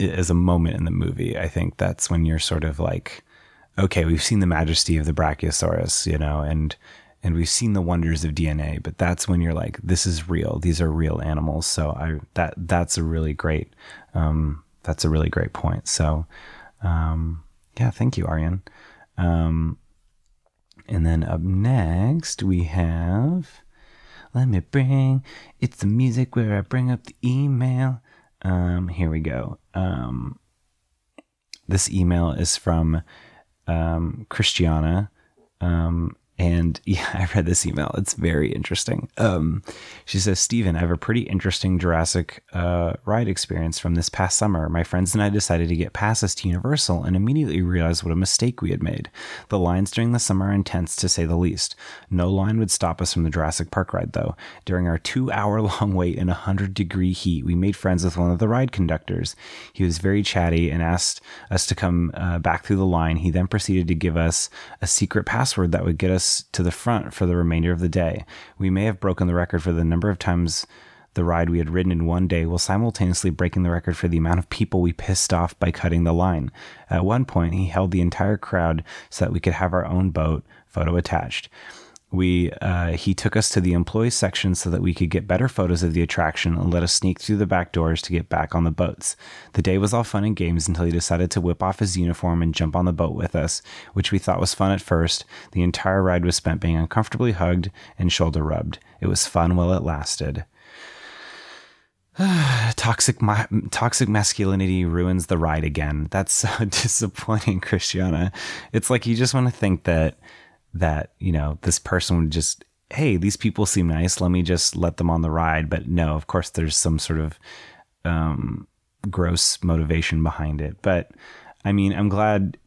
As a moment in the movie, I think that's when you're sort of like, okay, we've seen the majesty of the Brachiosaurus, you know, and and we've seen the wonders of DNA, but that's when you're like, this is real. These are real animals. So I that that's a really great um, that's a really great point. So um, yeah, thank you, Arjan. Um, and then up next we have let me bring it's the music where I bring up the email. Um, here we go. Um, this email is from um, Christiana. Um, and yeah, I read this email. It's very interesting. Um, she says, Stephen, I have a pretty interesting Jurassic uh, ride experience from this past summer. My friends and I decided to get passes to Universal and immediately realized what a mistake we had made. The lines during the summer are intense, to say the least. No line would stop us from the Jurassic Park ride, though. During our two hour long wait in a 100 degree heat, we made friends with one of the ride conductors. He was very chatty and asked us to come uh, back through the line. He then proceeded to give us a secret password that would get us to the front for the remainder of the day. We may have broken the record for the number of times the ride we had ridden in one day while simultaneously breaking the record for the amount of people we pissed off by cutting the line. At one point, he held the entire crowd so that we could have our own boat, photo attached we uh, he took us to the employee section so that we could get better photos of the attraction and let us sneak through the back doors to get back on the boats. The day was all fun and games until he decided to whip off his uniform and jump on the boat with us, which we thought was fun at first. The entire ride was spent being uncomfortably hugged and shoulder rubbed. It was fun while it lasted. toxic ma- toxic masculinity ruins the ride again. That's so disappointing, Christiana. It's like you just want to think that that, you know, this person would just, hey, these people seem nice. Let me just let them on the ride. But no, of course, there's some sort of um, gross motivation behind it. But I mean, I'm glad,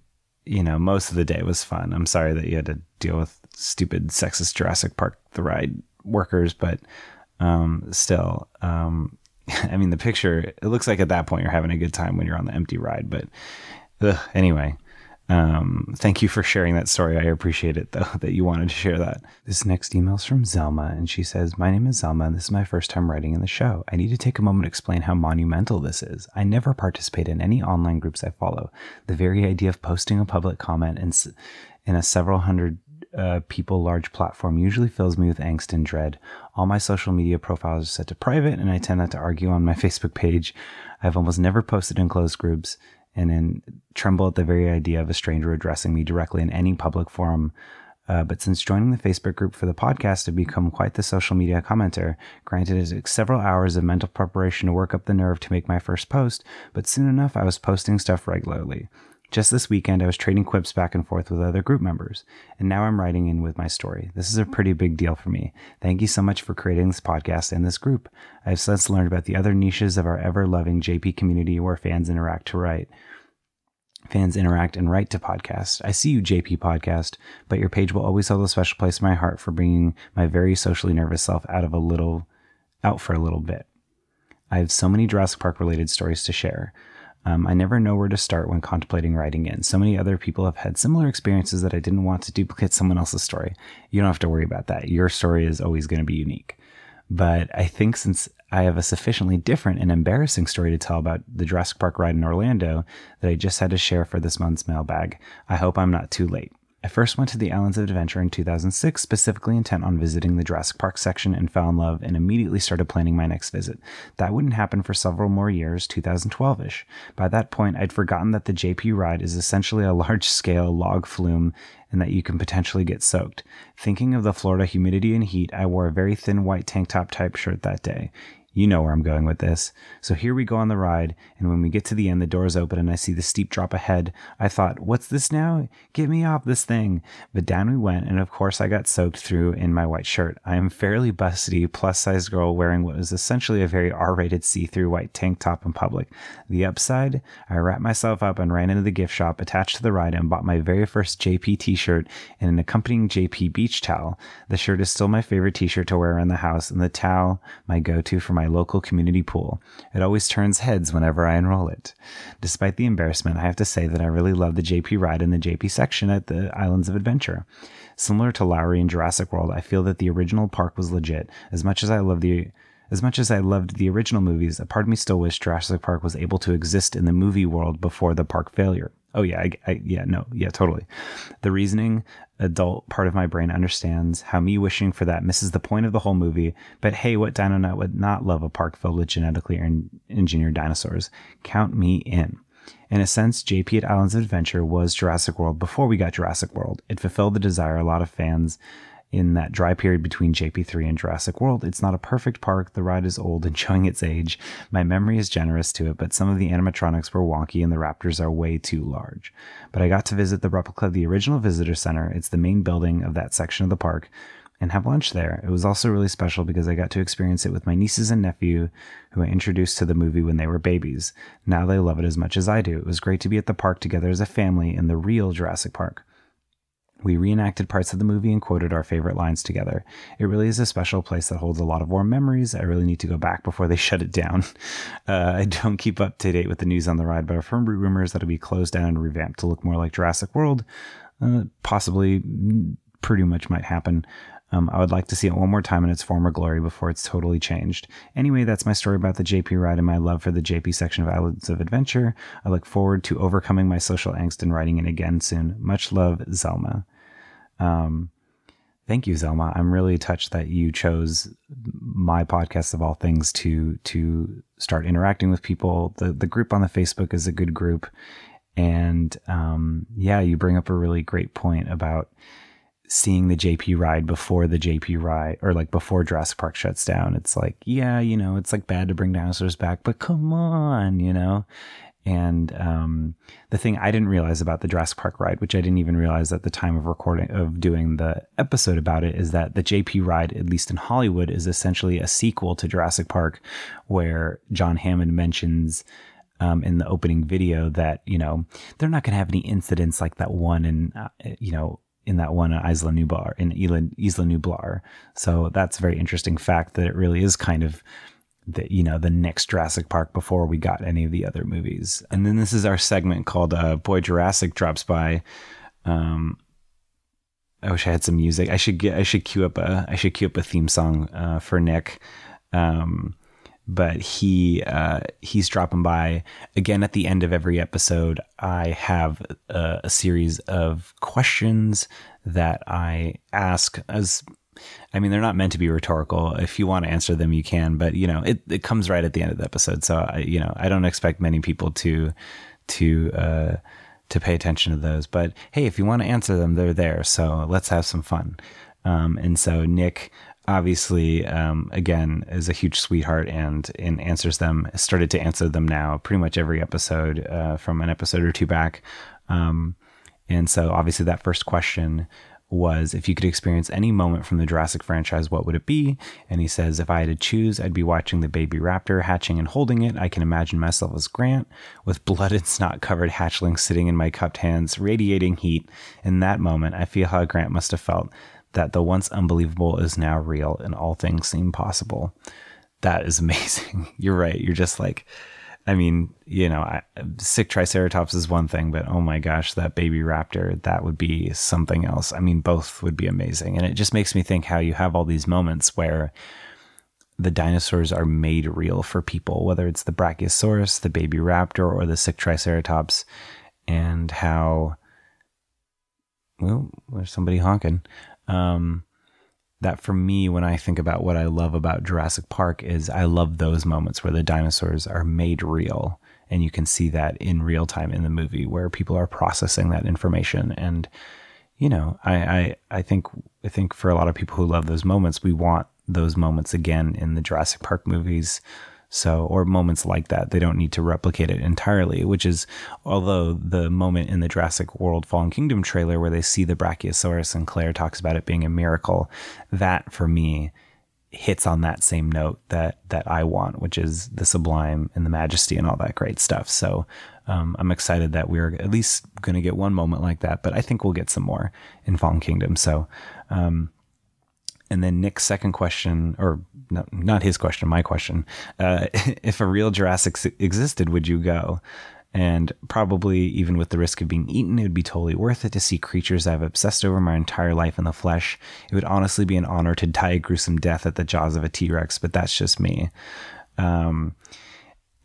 you know, most of the day was fun. I'm sorry that you had to deal with stupid sexist Jurassic Park the ride workers, but um, still, um, I mean, the picture, it looks like at that point you're having a good time when you're on the empty ride. But ugh, anyway, um, thank you for sharing that story. I appreciate it though that you wanted to share that. This next email is from Zelma, and she says, "My name is Zelma, and this is my first time writing in the show. I need to take a moment to explain how monumental this is. I never participate in any online groups I follow. The very idea of posting a public comment in, in a several hundred uh, people large platform usually fills me with angst and dread. All my social media profiles are set to private, and I tend not to argue on my Facebook page. I've almost never posted in closed groups and then tremble at the very idea of a stranger addressing me directly in any public forum. Uh, but since joining the Facebook group for the podcast, I've become quite the social media commenter. Granted, it took several hours of mental preparation to work up the nerve to make my first post, but soon enough, I was posting stuff regularly. Just this weekend, I was trading quips back and forth with other group members, and now I'm writing in with my story. This is a pretty big deal for me. Thank you so much for creating this podcast and this group. I've since learned about the other niches of our ever loving JP community where fans interact to write fans interact and write to podcast. I see you, JP Podcast, but your page will always hold a special place in my heart for bringing my very socially nervous self out of a little, out for a little bit. I have so many Jurassic Park related stories to share. Um, I never know where to start when contemplating writing in. So many other people have had similar experiences that I didn't want to duplicate someone else's story. You don't have to worry about that. Your story is always going to be unique. But I think since I have a sufficiently different and embarrassing story to tell about the Jurassic Park ride in Orlando that I just had to share for this month's mailbag. I hope I'm not too late. I first went to the Islands of Adventure in 2006, specifically intent on visiting the Jurassic Park section, and fell in love and immediately started planning my next visit. That wouldn't happen for several more years, 2012 ish. By that point, I'd forgotten that the JP ride is essentially a large scale log flume and that you can potentially get soaked. Thinking of the Florida humidity and heat, I wore a very thin white tank top type shirt that day. You know where I'm going with this. So here we go on the ride, and when we get to the end, the doors open and I see the steep drop ahead. I thought, what's this now? Get me off this thing. But down we went, and of course I got soaked through in my white shirt. I am fairly busty, plus sized girl wearing what is essentially a very R rated see through white tank top in public. The upside, I wrapped myself up and ran into the gift shop attached to the ride and bought my very first JP t shirt and an accompanying JP beach towel. The shirt is still my favorite t shirt to wear around the house, and the towel, my go to for my local community pool. It always turns heads whenever I enroll it. Despite the embarrassment, I have to say that I really love the JP ride in the JP section at the Islands of Adventure. Similar to Lowery in Jurassic World, I feel that the original park was legit. As much as I love the as much as I loved the original movies, a part of me still wished Jurassic Park was able to exist in the movie world before the park failure. Oh yeah, I, I, yeah, no, yeah, totally. The reasoning adult part of my brain understands how me wishing for that misses the point of the whole movie. But hey, what dino nut would not love a park filled with genetically engineered dinosaurs? Count me in. In a sense, JP at Islands of Adventure was Jurassic World before we got Jurassic World. It fulfilled the desire a lot of fans in that dry period between JP3 and Jurassic World. It's not a perfect park. The ride is old and showing its age. My memory is generous to it, but some of the animatronics were wonky and the raptors are way too large. But I got to visit the replica of the original visitor center. It's the main building of that section of the park and have lunch there. It was also really special because I got to experience it with my nieces and nephew, who I introduced to the movie when they were babies. Now they love it as much as I do. It was great to be at the park together as a family in the real Jurassic Park. We reenacted parts of the movie and quoted our favorite lines together. It really is a special place that holds a lot of warm memories. I really need to go back before they shut it down. Uh, I don't keep up to date with the news on the ride, but I've heard rumors that it'll be closed down and revamped to look more like Jurassic World. Uh, possibly, pretty much might happen. Um, I would like to see it one more time in its former glory before it's totally changed. Anyway, that's my story about the JP ride and my love for the JP section of Islands of Adventure. I look forward to overcoming my social angst and writing it again soon. Much love, Zelma. Um, thank you, Zelma. I'm really touched that you chose my podcast of all things to to start interacting with people. The the group on the Facebook is a good group, and um, yeah, you bring up a really great point about seeing the JP ride before the JP ride or like before Jurassic Park shuts down. It's like, yeah, you know, it's like bad to bring dinosaurs back, but come on, you know? And um, the thing I didn't realize about the Jurassic Park ride, which I didn't even realize at the time of recording of doing the episode about it, is that the JP ride, at least in Hollywood, is essentially a sequel to Jurassic Park, where John Hammond mentions um, in the opening video that you know they're not going to have any incidents like that one in uh, you know in that one Isla Nublar in Isla, Isla Nublar. So that's a very interesting fact that it really is kind of the you know the next Jurassic Park before we got any of the other movies. And then this is our segment called uh, "Boy Jurassic Drops By." Um, I wish I had some music. I should get. I should cue up a. I should cue up a theme song uh, for Nick. Um, but he uh, he's dropping by again at the end of every episode. I have a, a series of questions that I ask as I mean, they're not meant to be rhetorical. If you want to answer them, you can, but you know, it, it comes right at the end of the episode. So I, you know, I don't expect many people to, to, uh, to pay attention to those, but hey, if you want to answer them, they're there. So let's have some fun. Um, and so Nick, obviously, um, again, is a huge sweetheart and, and answers them, started to answer them now pretty much every episode, uh, from an episode or two back. Um, and so obviously that first question was if you could experience any moment from the Jurassic franchise, what would it be? And he says, if I had to choose, I'd be watching the baby raptor hatching and holding it. I can imagine myself as Grant with blood and snot covered hatchling sitting in my cupped hands, radiating heat. In that moment, I feel how Grant must have felt that the once unbelievable is now real and all things seem possible. That is amazing. You're right. You're just like, I mean, you know, I, sick Triceratops is one thing, but oh my gosh, that baby raptor, that would be something else. I mean, both would be amazing. And it just makes me think how you have all these moments where the dinosaurs are made real for people, whether it's the Brachiosaurus, the baby raptor, or the sick Triceratops, and how, well, there's somebody honking. Um, that for me, when I think about what I love about Jurassic Park, is I love those moments where the dinosaurs are made real. And you can see that in real time in the movie where people are processing that information. And, you know, I, I, I think, I think for a lot of people who love those moments, we want those moments again in the Jurassic Park movies so, or moments like that, they don't need to replicate it entirely, which is, although the moment in the Jurassic World Fallen Kingdom trailer where they see the Brachiosaurus and Claire talks about it being a miracle, that for me hits on that same note that, that I want, which is the sublime and the majesty and all that great stuff. So, um, I'm excited that we're at least going to get one moment like that, but I think we'll get some more in Fallen Kingdom. So, um, and then Nick's second question, or no, not his question, my question: uh, If a real Jurassic existed, would you go? And probably even with the risk of being eaten, it would be totally worth it to see creatures I've obsessed over my entire life in the flesh. It would honestly be an honor to die a gruesome death at the jaws of a T Rex, but that's just me. Um,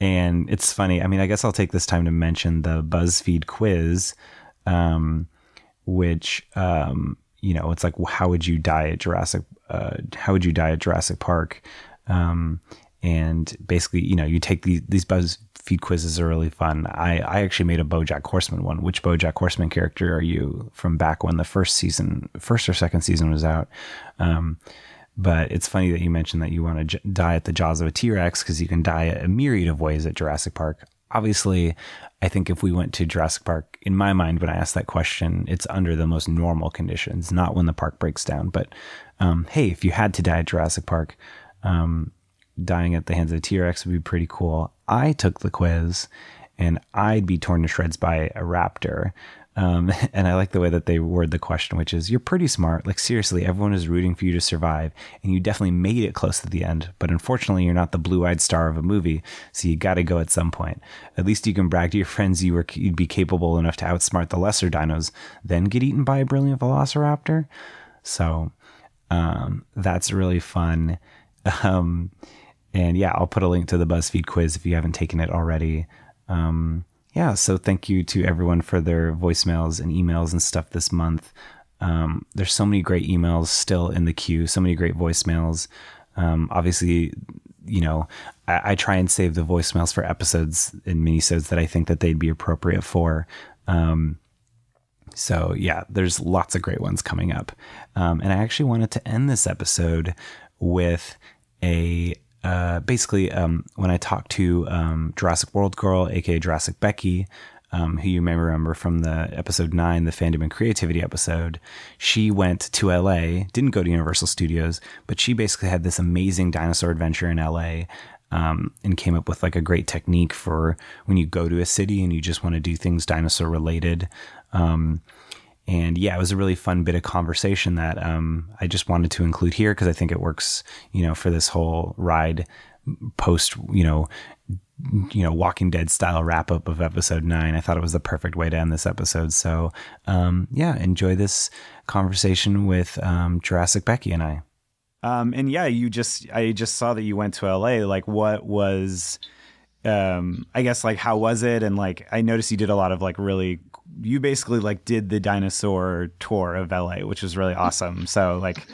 and it's funny. I mean, I guess I'll take this time to mention the BuzzFeed quiz, um, which, um, you know, it's like, how would you die at Jurassic? Uh, how would you die at Jurassic Park? Um, and basically, you know, you take these these BuzzFeed quizzes are really fun. I I actually made a BoJack Horseman one. Which BoJack Horseman character are you from back when the first season, first or second season was out? Um, but it's funny that you mentioned that you want to j- die at the jaws of a T Rex because you can die a myriad of ways at Jurassic Park. Obviously, I think if we went to Jurassic Park, in my mind, when I ask that question, it's under the most normal conditions, not when the park breaks down. But um, hey, if you had to die at Jurassic Park, um, dying at the hands of a T Rex would be pretty cool. I took the quiz and I'd be torn to shreds by a raptor. Um, and I like the way that they word the question, which is, You're pretty smart. Like, seriously, everyone is rooting for you to survive, and you definitely made it close to the end. But unfortunately, you're not the blue eyed star of a movie, so you got to go at some point. At least you can brag to your friends you were, you'd be capable enough to outsmart the lesser dinos, then get eaten by a brilliant velociraptor. So, um, that's really fun. Um, and yeah, I'll put a link to the BuzzFeed quiz if you haven't taken it already. Um, yeah, so thank you to everyone for their voicemails and emails and stuff this month. Um, there's so many great emails still in the queue, so many great voicemails. Um, obviously, you know, I, I, try and save the voicemails for episodes and minisodes that I think that they'd be appropriate for. Um, so yeah, there's lots of great ones coming up. Um, and I actually wanted to end this episode with a basically, um, when I talked to um, Jurassic World Girl, aka Jurassic Becky, um, who you may remember from the episode nine, the fandom and creativity episode, she went to LA, didn't go to Universal Studios, but she basically had this amazing dinosaur adventure in LA. Um, and came up with like a great technique for when you go to a city and you just want to do things dinosaur related. Um, and yeah, it was a really fun bit of conversation that um, I just wanted to include here because I think it works, you know, for this whole ride post, you know, you know, Walking Dead style wrap up of episode nine. I thought it was the perfect way to end this episode. So, um, yeah, enjoy this conversation with um, Jurassic Becky and I. Um, and yeah, you just I just saw that you went to LA. Like, what was um i guess like how was it and like i noticed you did a lot of like really you basically like did the dinosaur tour of LA, which was really awesome. So like,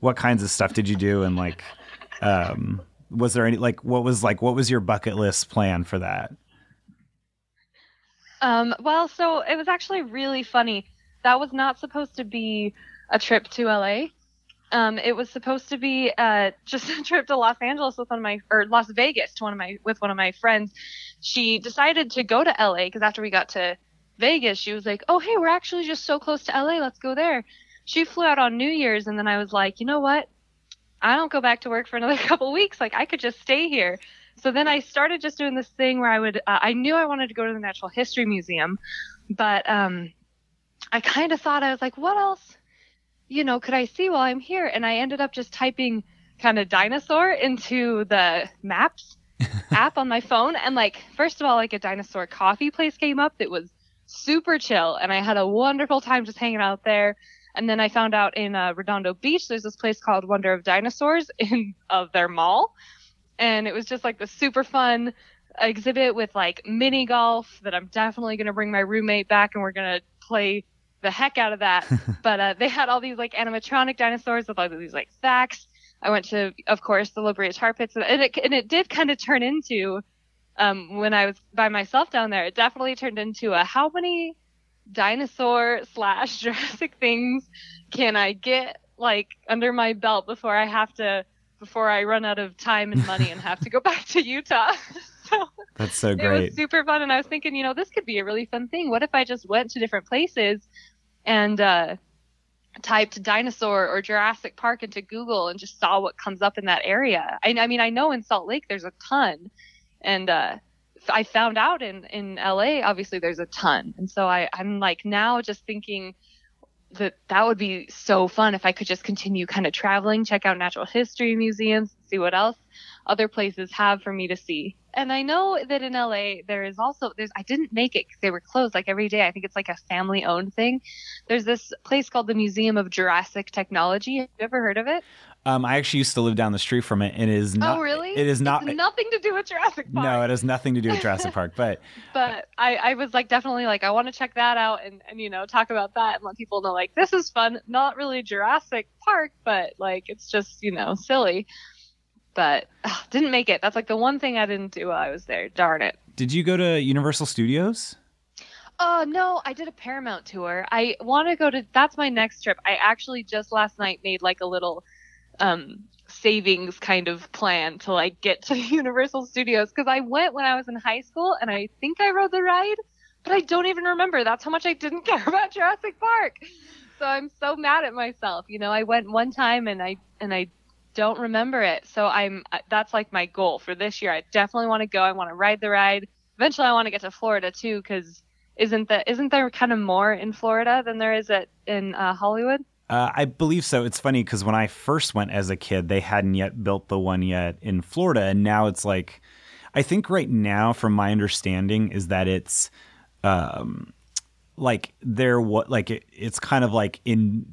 what kinds of stuff did you do? And like, um, was there any like what was like what was your bucket list plan for that? Um, well, so it was actually really funny. That was not supposed to be a trip to LA. Um, it was supposed to be uh, just a trip to Los Angeles with one of my or Las Vegas to one of my with one of my friends. She decided to go to LA because after we got to Vegas, she was like, "Oh, hey, we're actually just so close to LA. Let's go there." She flew out on New Year's, and then I was like, "You know what? I don't go back to work for another couple weeks. Like, I could just stay here." So then I started just doing this thing where I would. Uh, I knew I wanted to go to the Natural History Museum, but um, I kind of thought I was like, "What else?" You know, could I see while I'm here? And I ended up just typing kind of dinosaur into the maps app on my phone and like first of all like a dinosaur coffee place came up that was super chill, and I had a wonderful time just hanging out there. And then I found out in uh, Redondo Beach, there's this place called Wonder of Dinosaurs in of their mall, and it was just like the super fun exhibit with like mini golf that I'm definitely gonna bring my roommate back, and we're gonna play the heck out of that. but uh, they had all these like animatronic dinosaurs with all these like facts. I went to, of course, the La Brea Tar Pits, and it and it did kind of turn into um, when I was by myself down there, it definitely turned into a how many dinosaur slash Jurassic things can I get like under my belt before I have to before I run out of time and money and have to go back to Utah. so That's so great. It was super fun and I was thinking, you know, this could be a really fun thing. What if I just went to different places and uh typed dinosaur or Jurassic Park into Google and just saw what comes up in that area. I, I mean, I know in Salt Lake there's a ton, and uh, I found out in in LA, obviously there's a ton, and so I I'm like now just thinking that that would be so fun if I could just continue kind of traveling, check out natural history museums, see what else other places have for me to see. and I know that in LA there is also there's I didn't make it because they were closed like every day. I think it's like a family owned thing. There's this place called the Museum of Jurassic Technology. Have you ever heard of it? Um, I actually used to live down the street from it, and it is not. oh, really? It is not. It's nothing to do with Jurassic Park. no, it has nothing to do with Jurassic Park. But but I, I was like definitely like I want to check that out and, and you know talk about that and let people know like this is fun not really Jurassic Park but like it's just you know silly but ugh, didn't make it that's like the one thing I didn't do while I was there darn it did you go to Universal Studios? oh no I did a Paramount tour I want to go to that's my next trip I actually just last night made like a little um savings kind of plan to like get to Universal Studios because I went when I was in high school and I think I rode the ride, but I don't even remember. That's how much I didn't care about Jurassic Park. So I'm so mad at myself. You know, I went one time and I and I don't remember it. So I'm that's like my goal for this year. I definitely want to go. I want to ride the ride. Eventually, I want to get to Florida too because isn't that isn't there kind of more in Florida than there is at in uh, Hollywood? Uh, I believe so. It's funny because when I first went as a kid, they hadn't yet built the one yet in Florida, and now it's like, I think right now, from my understanding, is that it's, um, like there what like it, it's kind of like in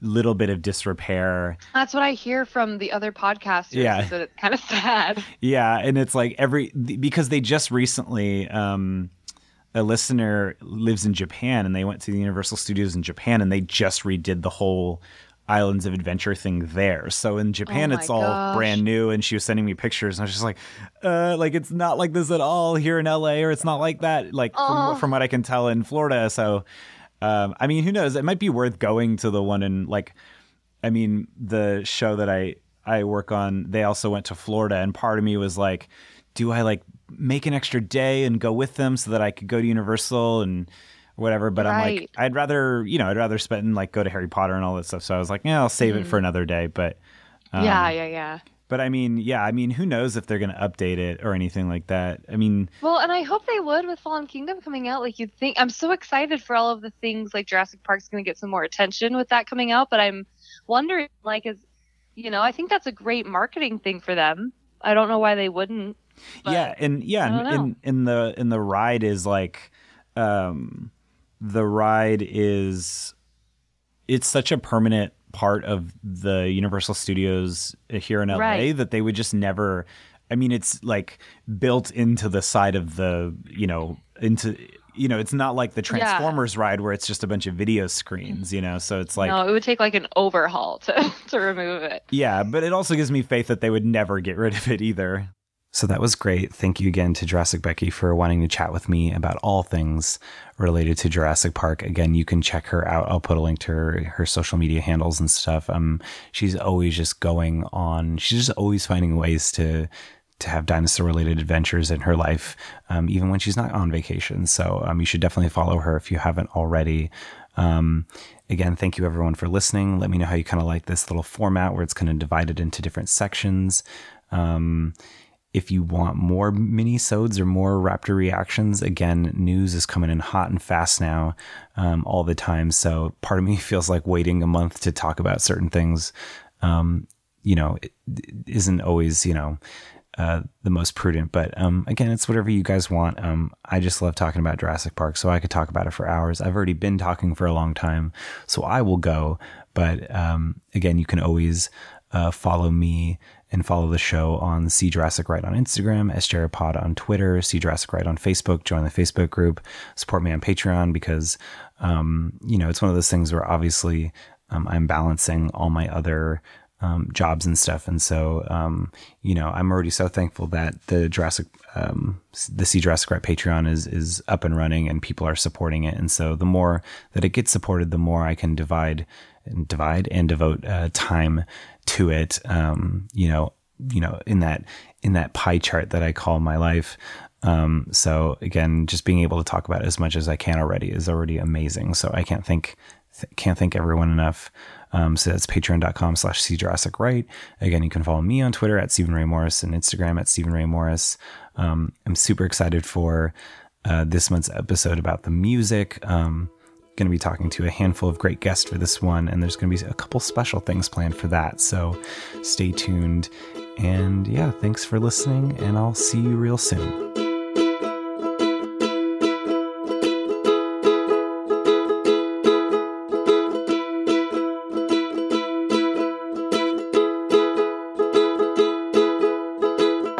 little bit of disrepair. That's what I hear from the other podcasters. Yeah. that it's kind of sad. Yeah, and it's like every because they just recently. Um, a listener lives in Japan and they went to the Universal Studios in Japan and they just redid the whole Islands of Adventure thing there. So in Japan, Oh it's all gosh. brand new. And she was sending me pictures, and I was just like, uh, like it's not like this at all here in LA, or it's not like that, like Oh. from, from what I can tell in Florida. So, um, I mean, who knows? It might be worth going to the one in like, I mean, the show that I I work on, they also went to Florida, and part of me was like, do I like make an extra day and go with them so that I could go to Universal and whatever? But I'm like, I'd rather, you know, I'd rather spend like go to Harry Potter and all that stuff. So I was like, yeah, I'll save it Mhm. for another day. But um, yeah, yeah, yeah. But I mean, yeah, I mean, who knows if they're going to update it or anything like that? I mean, Well, and I hope they would with Fallen Kingdom coming out. Like you'd think, I'm so excited for all of the things like Jurassic Park's going to get some more attention with that coming out. But I'm wondering, like, is you know, I think that's a great marketing thing for them. I don't know why they wouldn't. But- yeah, and yeah, I don't and, and and the and the ride is like, um, the ride is, it's such a permanent part of the Universal Studios here in LA Right. that they would just never. I mean, it's like built into the side of the, you know, into. You know, it's not like the Yeah. Transformers ride where it's just a bunch of video screens. You know, so it's like no, it would take like an overhaul to to remove it. Yeah, but it also gives me faith that they would never get rid of it either. So that was great. Thank you again to Jurassic Becky for wanting to chat with me about all things related to Jurassic Park. Again, you can check her out. I'll put a link to her, her social media handles and stuff. Um, she's always just going on. She's just always finding ways to to have dinosaur related adventures in her life, um, even when she's not on vacation. So um, you should definitely follow her if you haven't already. Um, again, thank you everyone for listening. Let me know how you kind of like this little format where it's kind of divided into different sections. Um, if you want more mini-sodes or more Raptor reactions, again, news is coming in hot and fast now, um, all the time. So part of me feels like waiting a month to talk about certain things, um, you know, it, it isn't always, you know, uh, the most prudent. But um, again, it's whatever you guys want. Um, I just love talking about Jurassic Park, so I could talk about it for hours. I've already been talking for a long time, so I will go. But um, again, you can always uh, follow me and follow the show on See Jurassic Right on Instagram, SJRPod on Twitter, See Jurassic Right on Facebook. Join the Facebook group. Support me on Patreon because um, you know it's one of those things where obviously um, I'm balancing all my other um, jobs and stuff. And so, um, you know, I'm already so thankful that the Jurassic, um, the See Jurassic Right Patreon is, is up and running and people are supporting it. And so the more that it gets supported, the more I can divide and divide and devote, uh, time to it. Um, you know, you know, in that, in that pie chart that I call my life. Um, so again, just being able to talk about as much as I can already is already amazing. So I can't thank, th- can't thank everyone enough. Um, so that's patreon.com slash see Jurassic Right. Again, you can follow me on Twitter at Stephen Ray Morris and Instagram at Stephen Ray Morris. Um, I'm super excited for uh, this month's episode about the music. Um, going to be talking to a handful of great guests for this one, and there's going to be a couple special things planned for that. So stay tuned. And yeah, thanks for listening, and I'll see you real soon.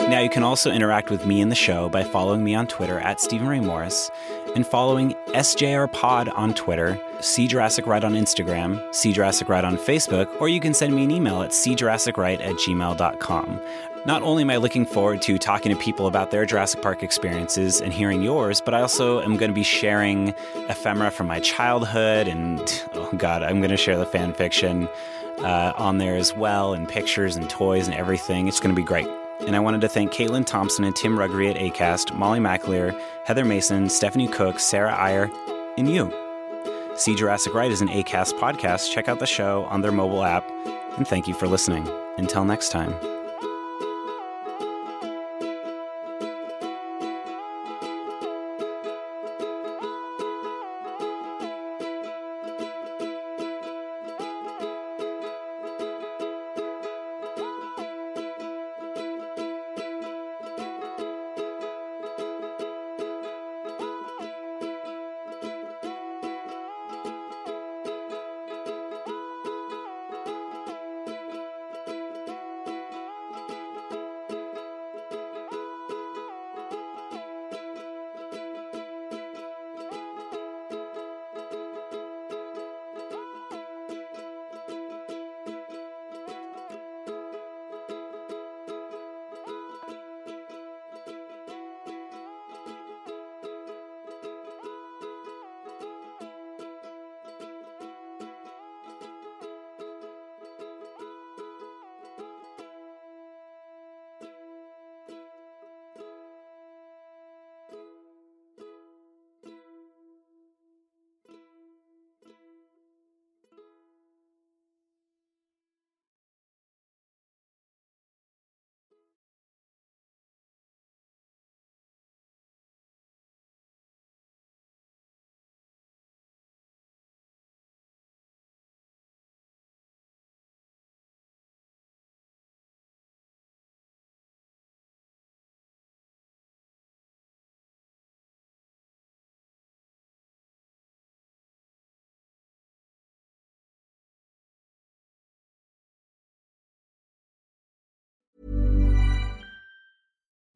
Now you can also interact with me in the show by following me on Twitter at Stephen Ray Morris and following SJR Pod on Twitter, See Jurassic Right on Instagram, See Jurassic Right on Facebook, or you can send me an email at seejurassicright at gmail.com. Not only am I looking forward to talking to people about their Jurassic Park experiences and hearing yours, but I also am going to be sharing ephemera from my childhood and, oh God, I'm going to share the fan fiction uh, on there as well, and pictures and toys and everything. It's going to be great. And I wanted to thank Caitlin Thompson and Tim Ruggery at ACAST, Molly McAleer, Heather Mason, Stephanie Cook, Sarah Iyer, and you. See Jurassic Right is an ACAST podcast. Check out the show on their mobile app. And thank you for listening. Until next time.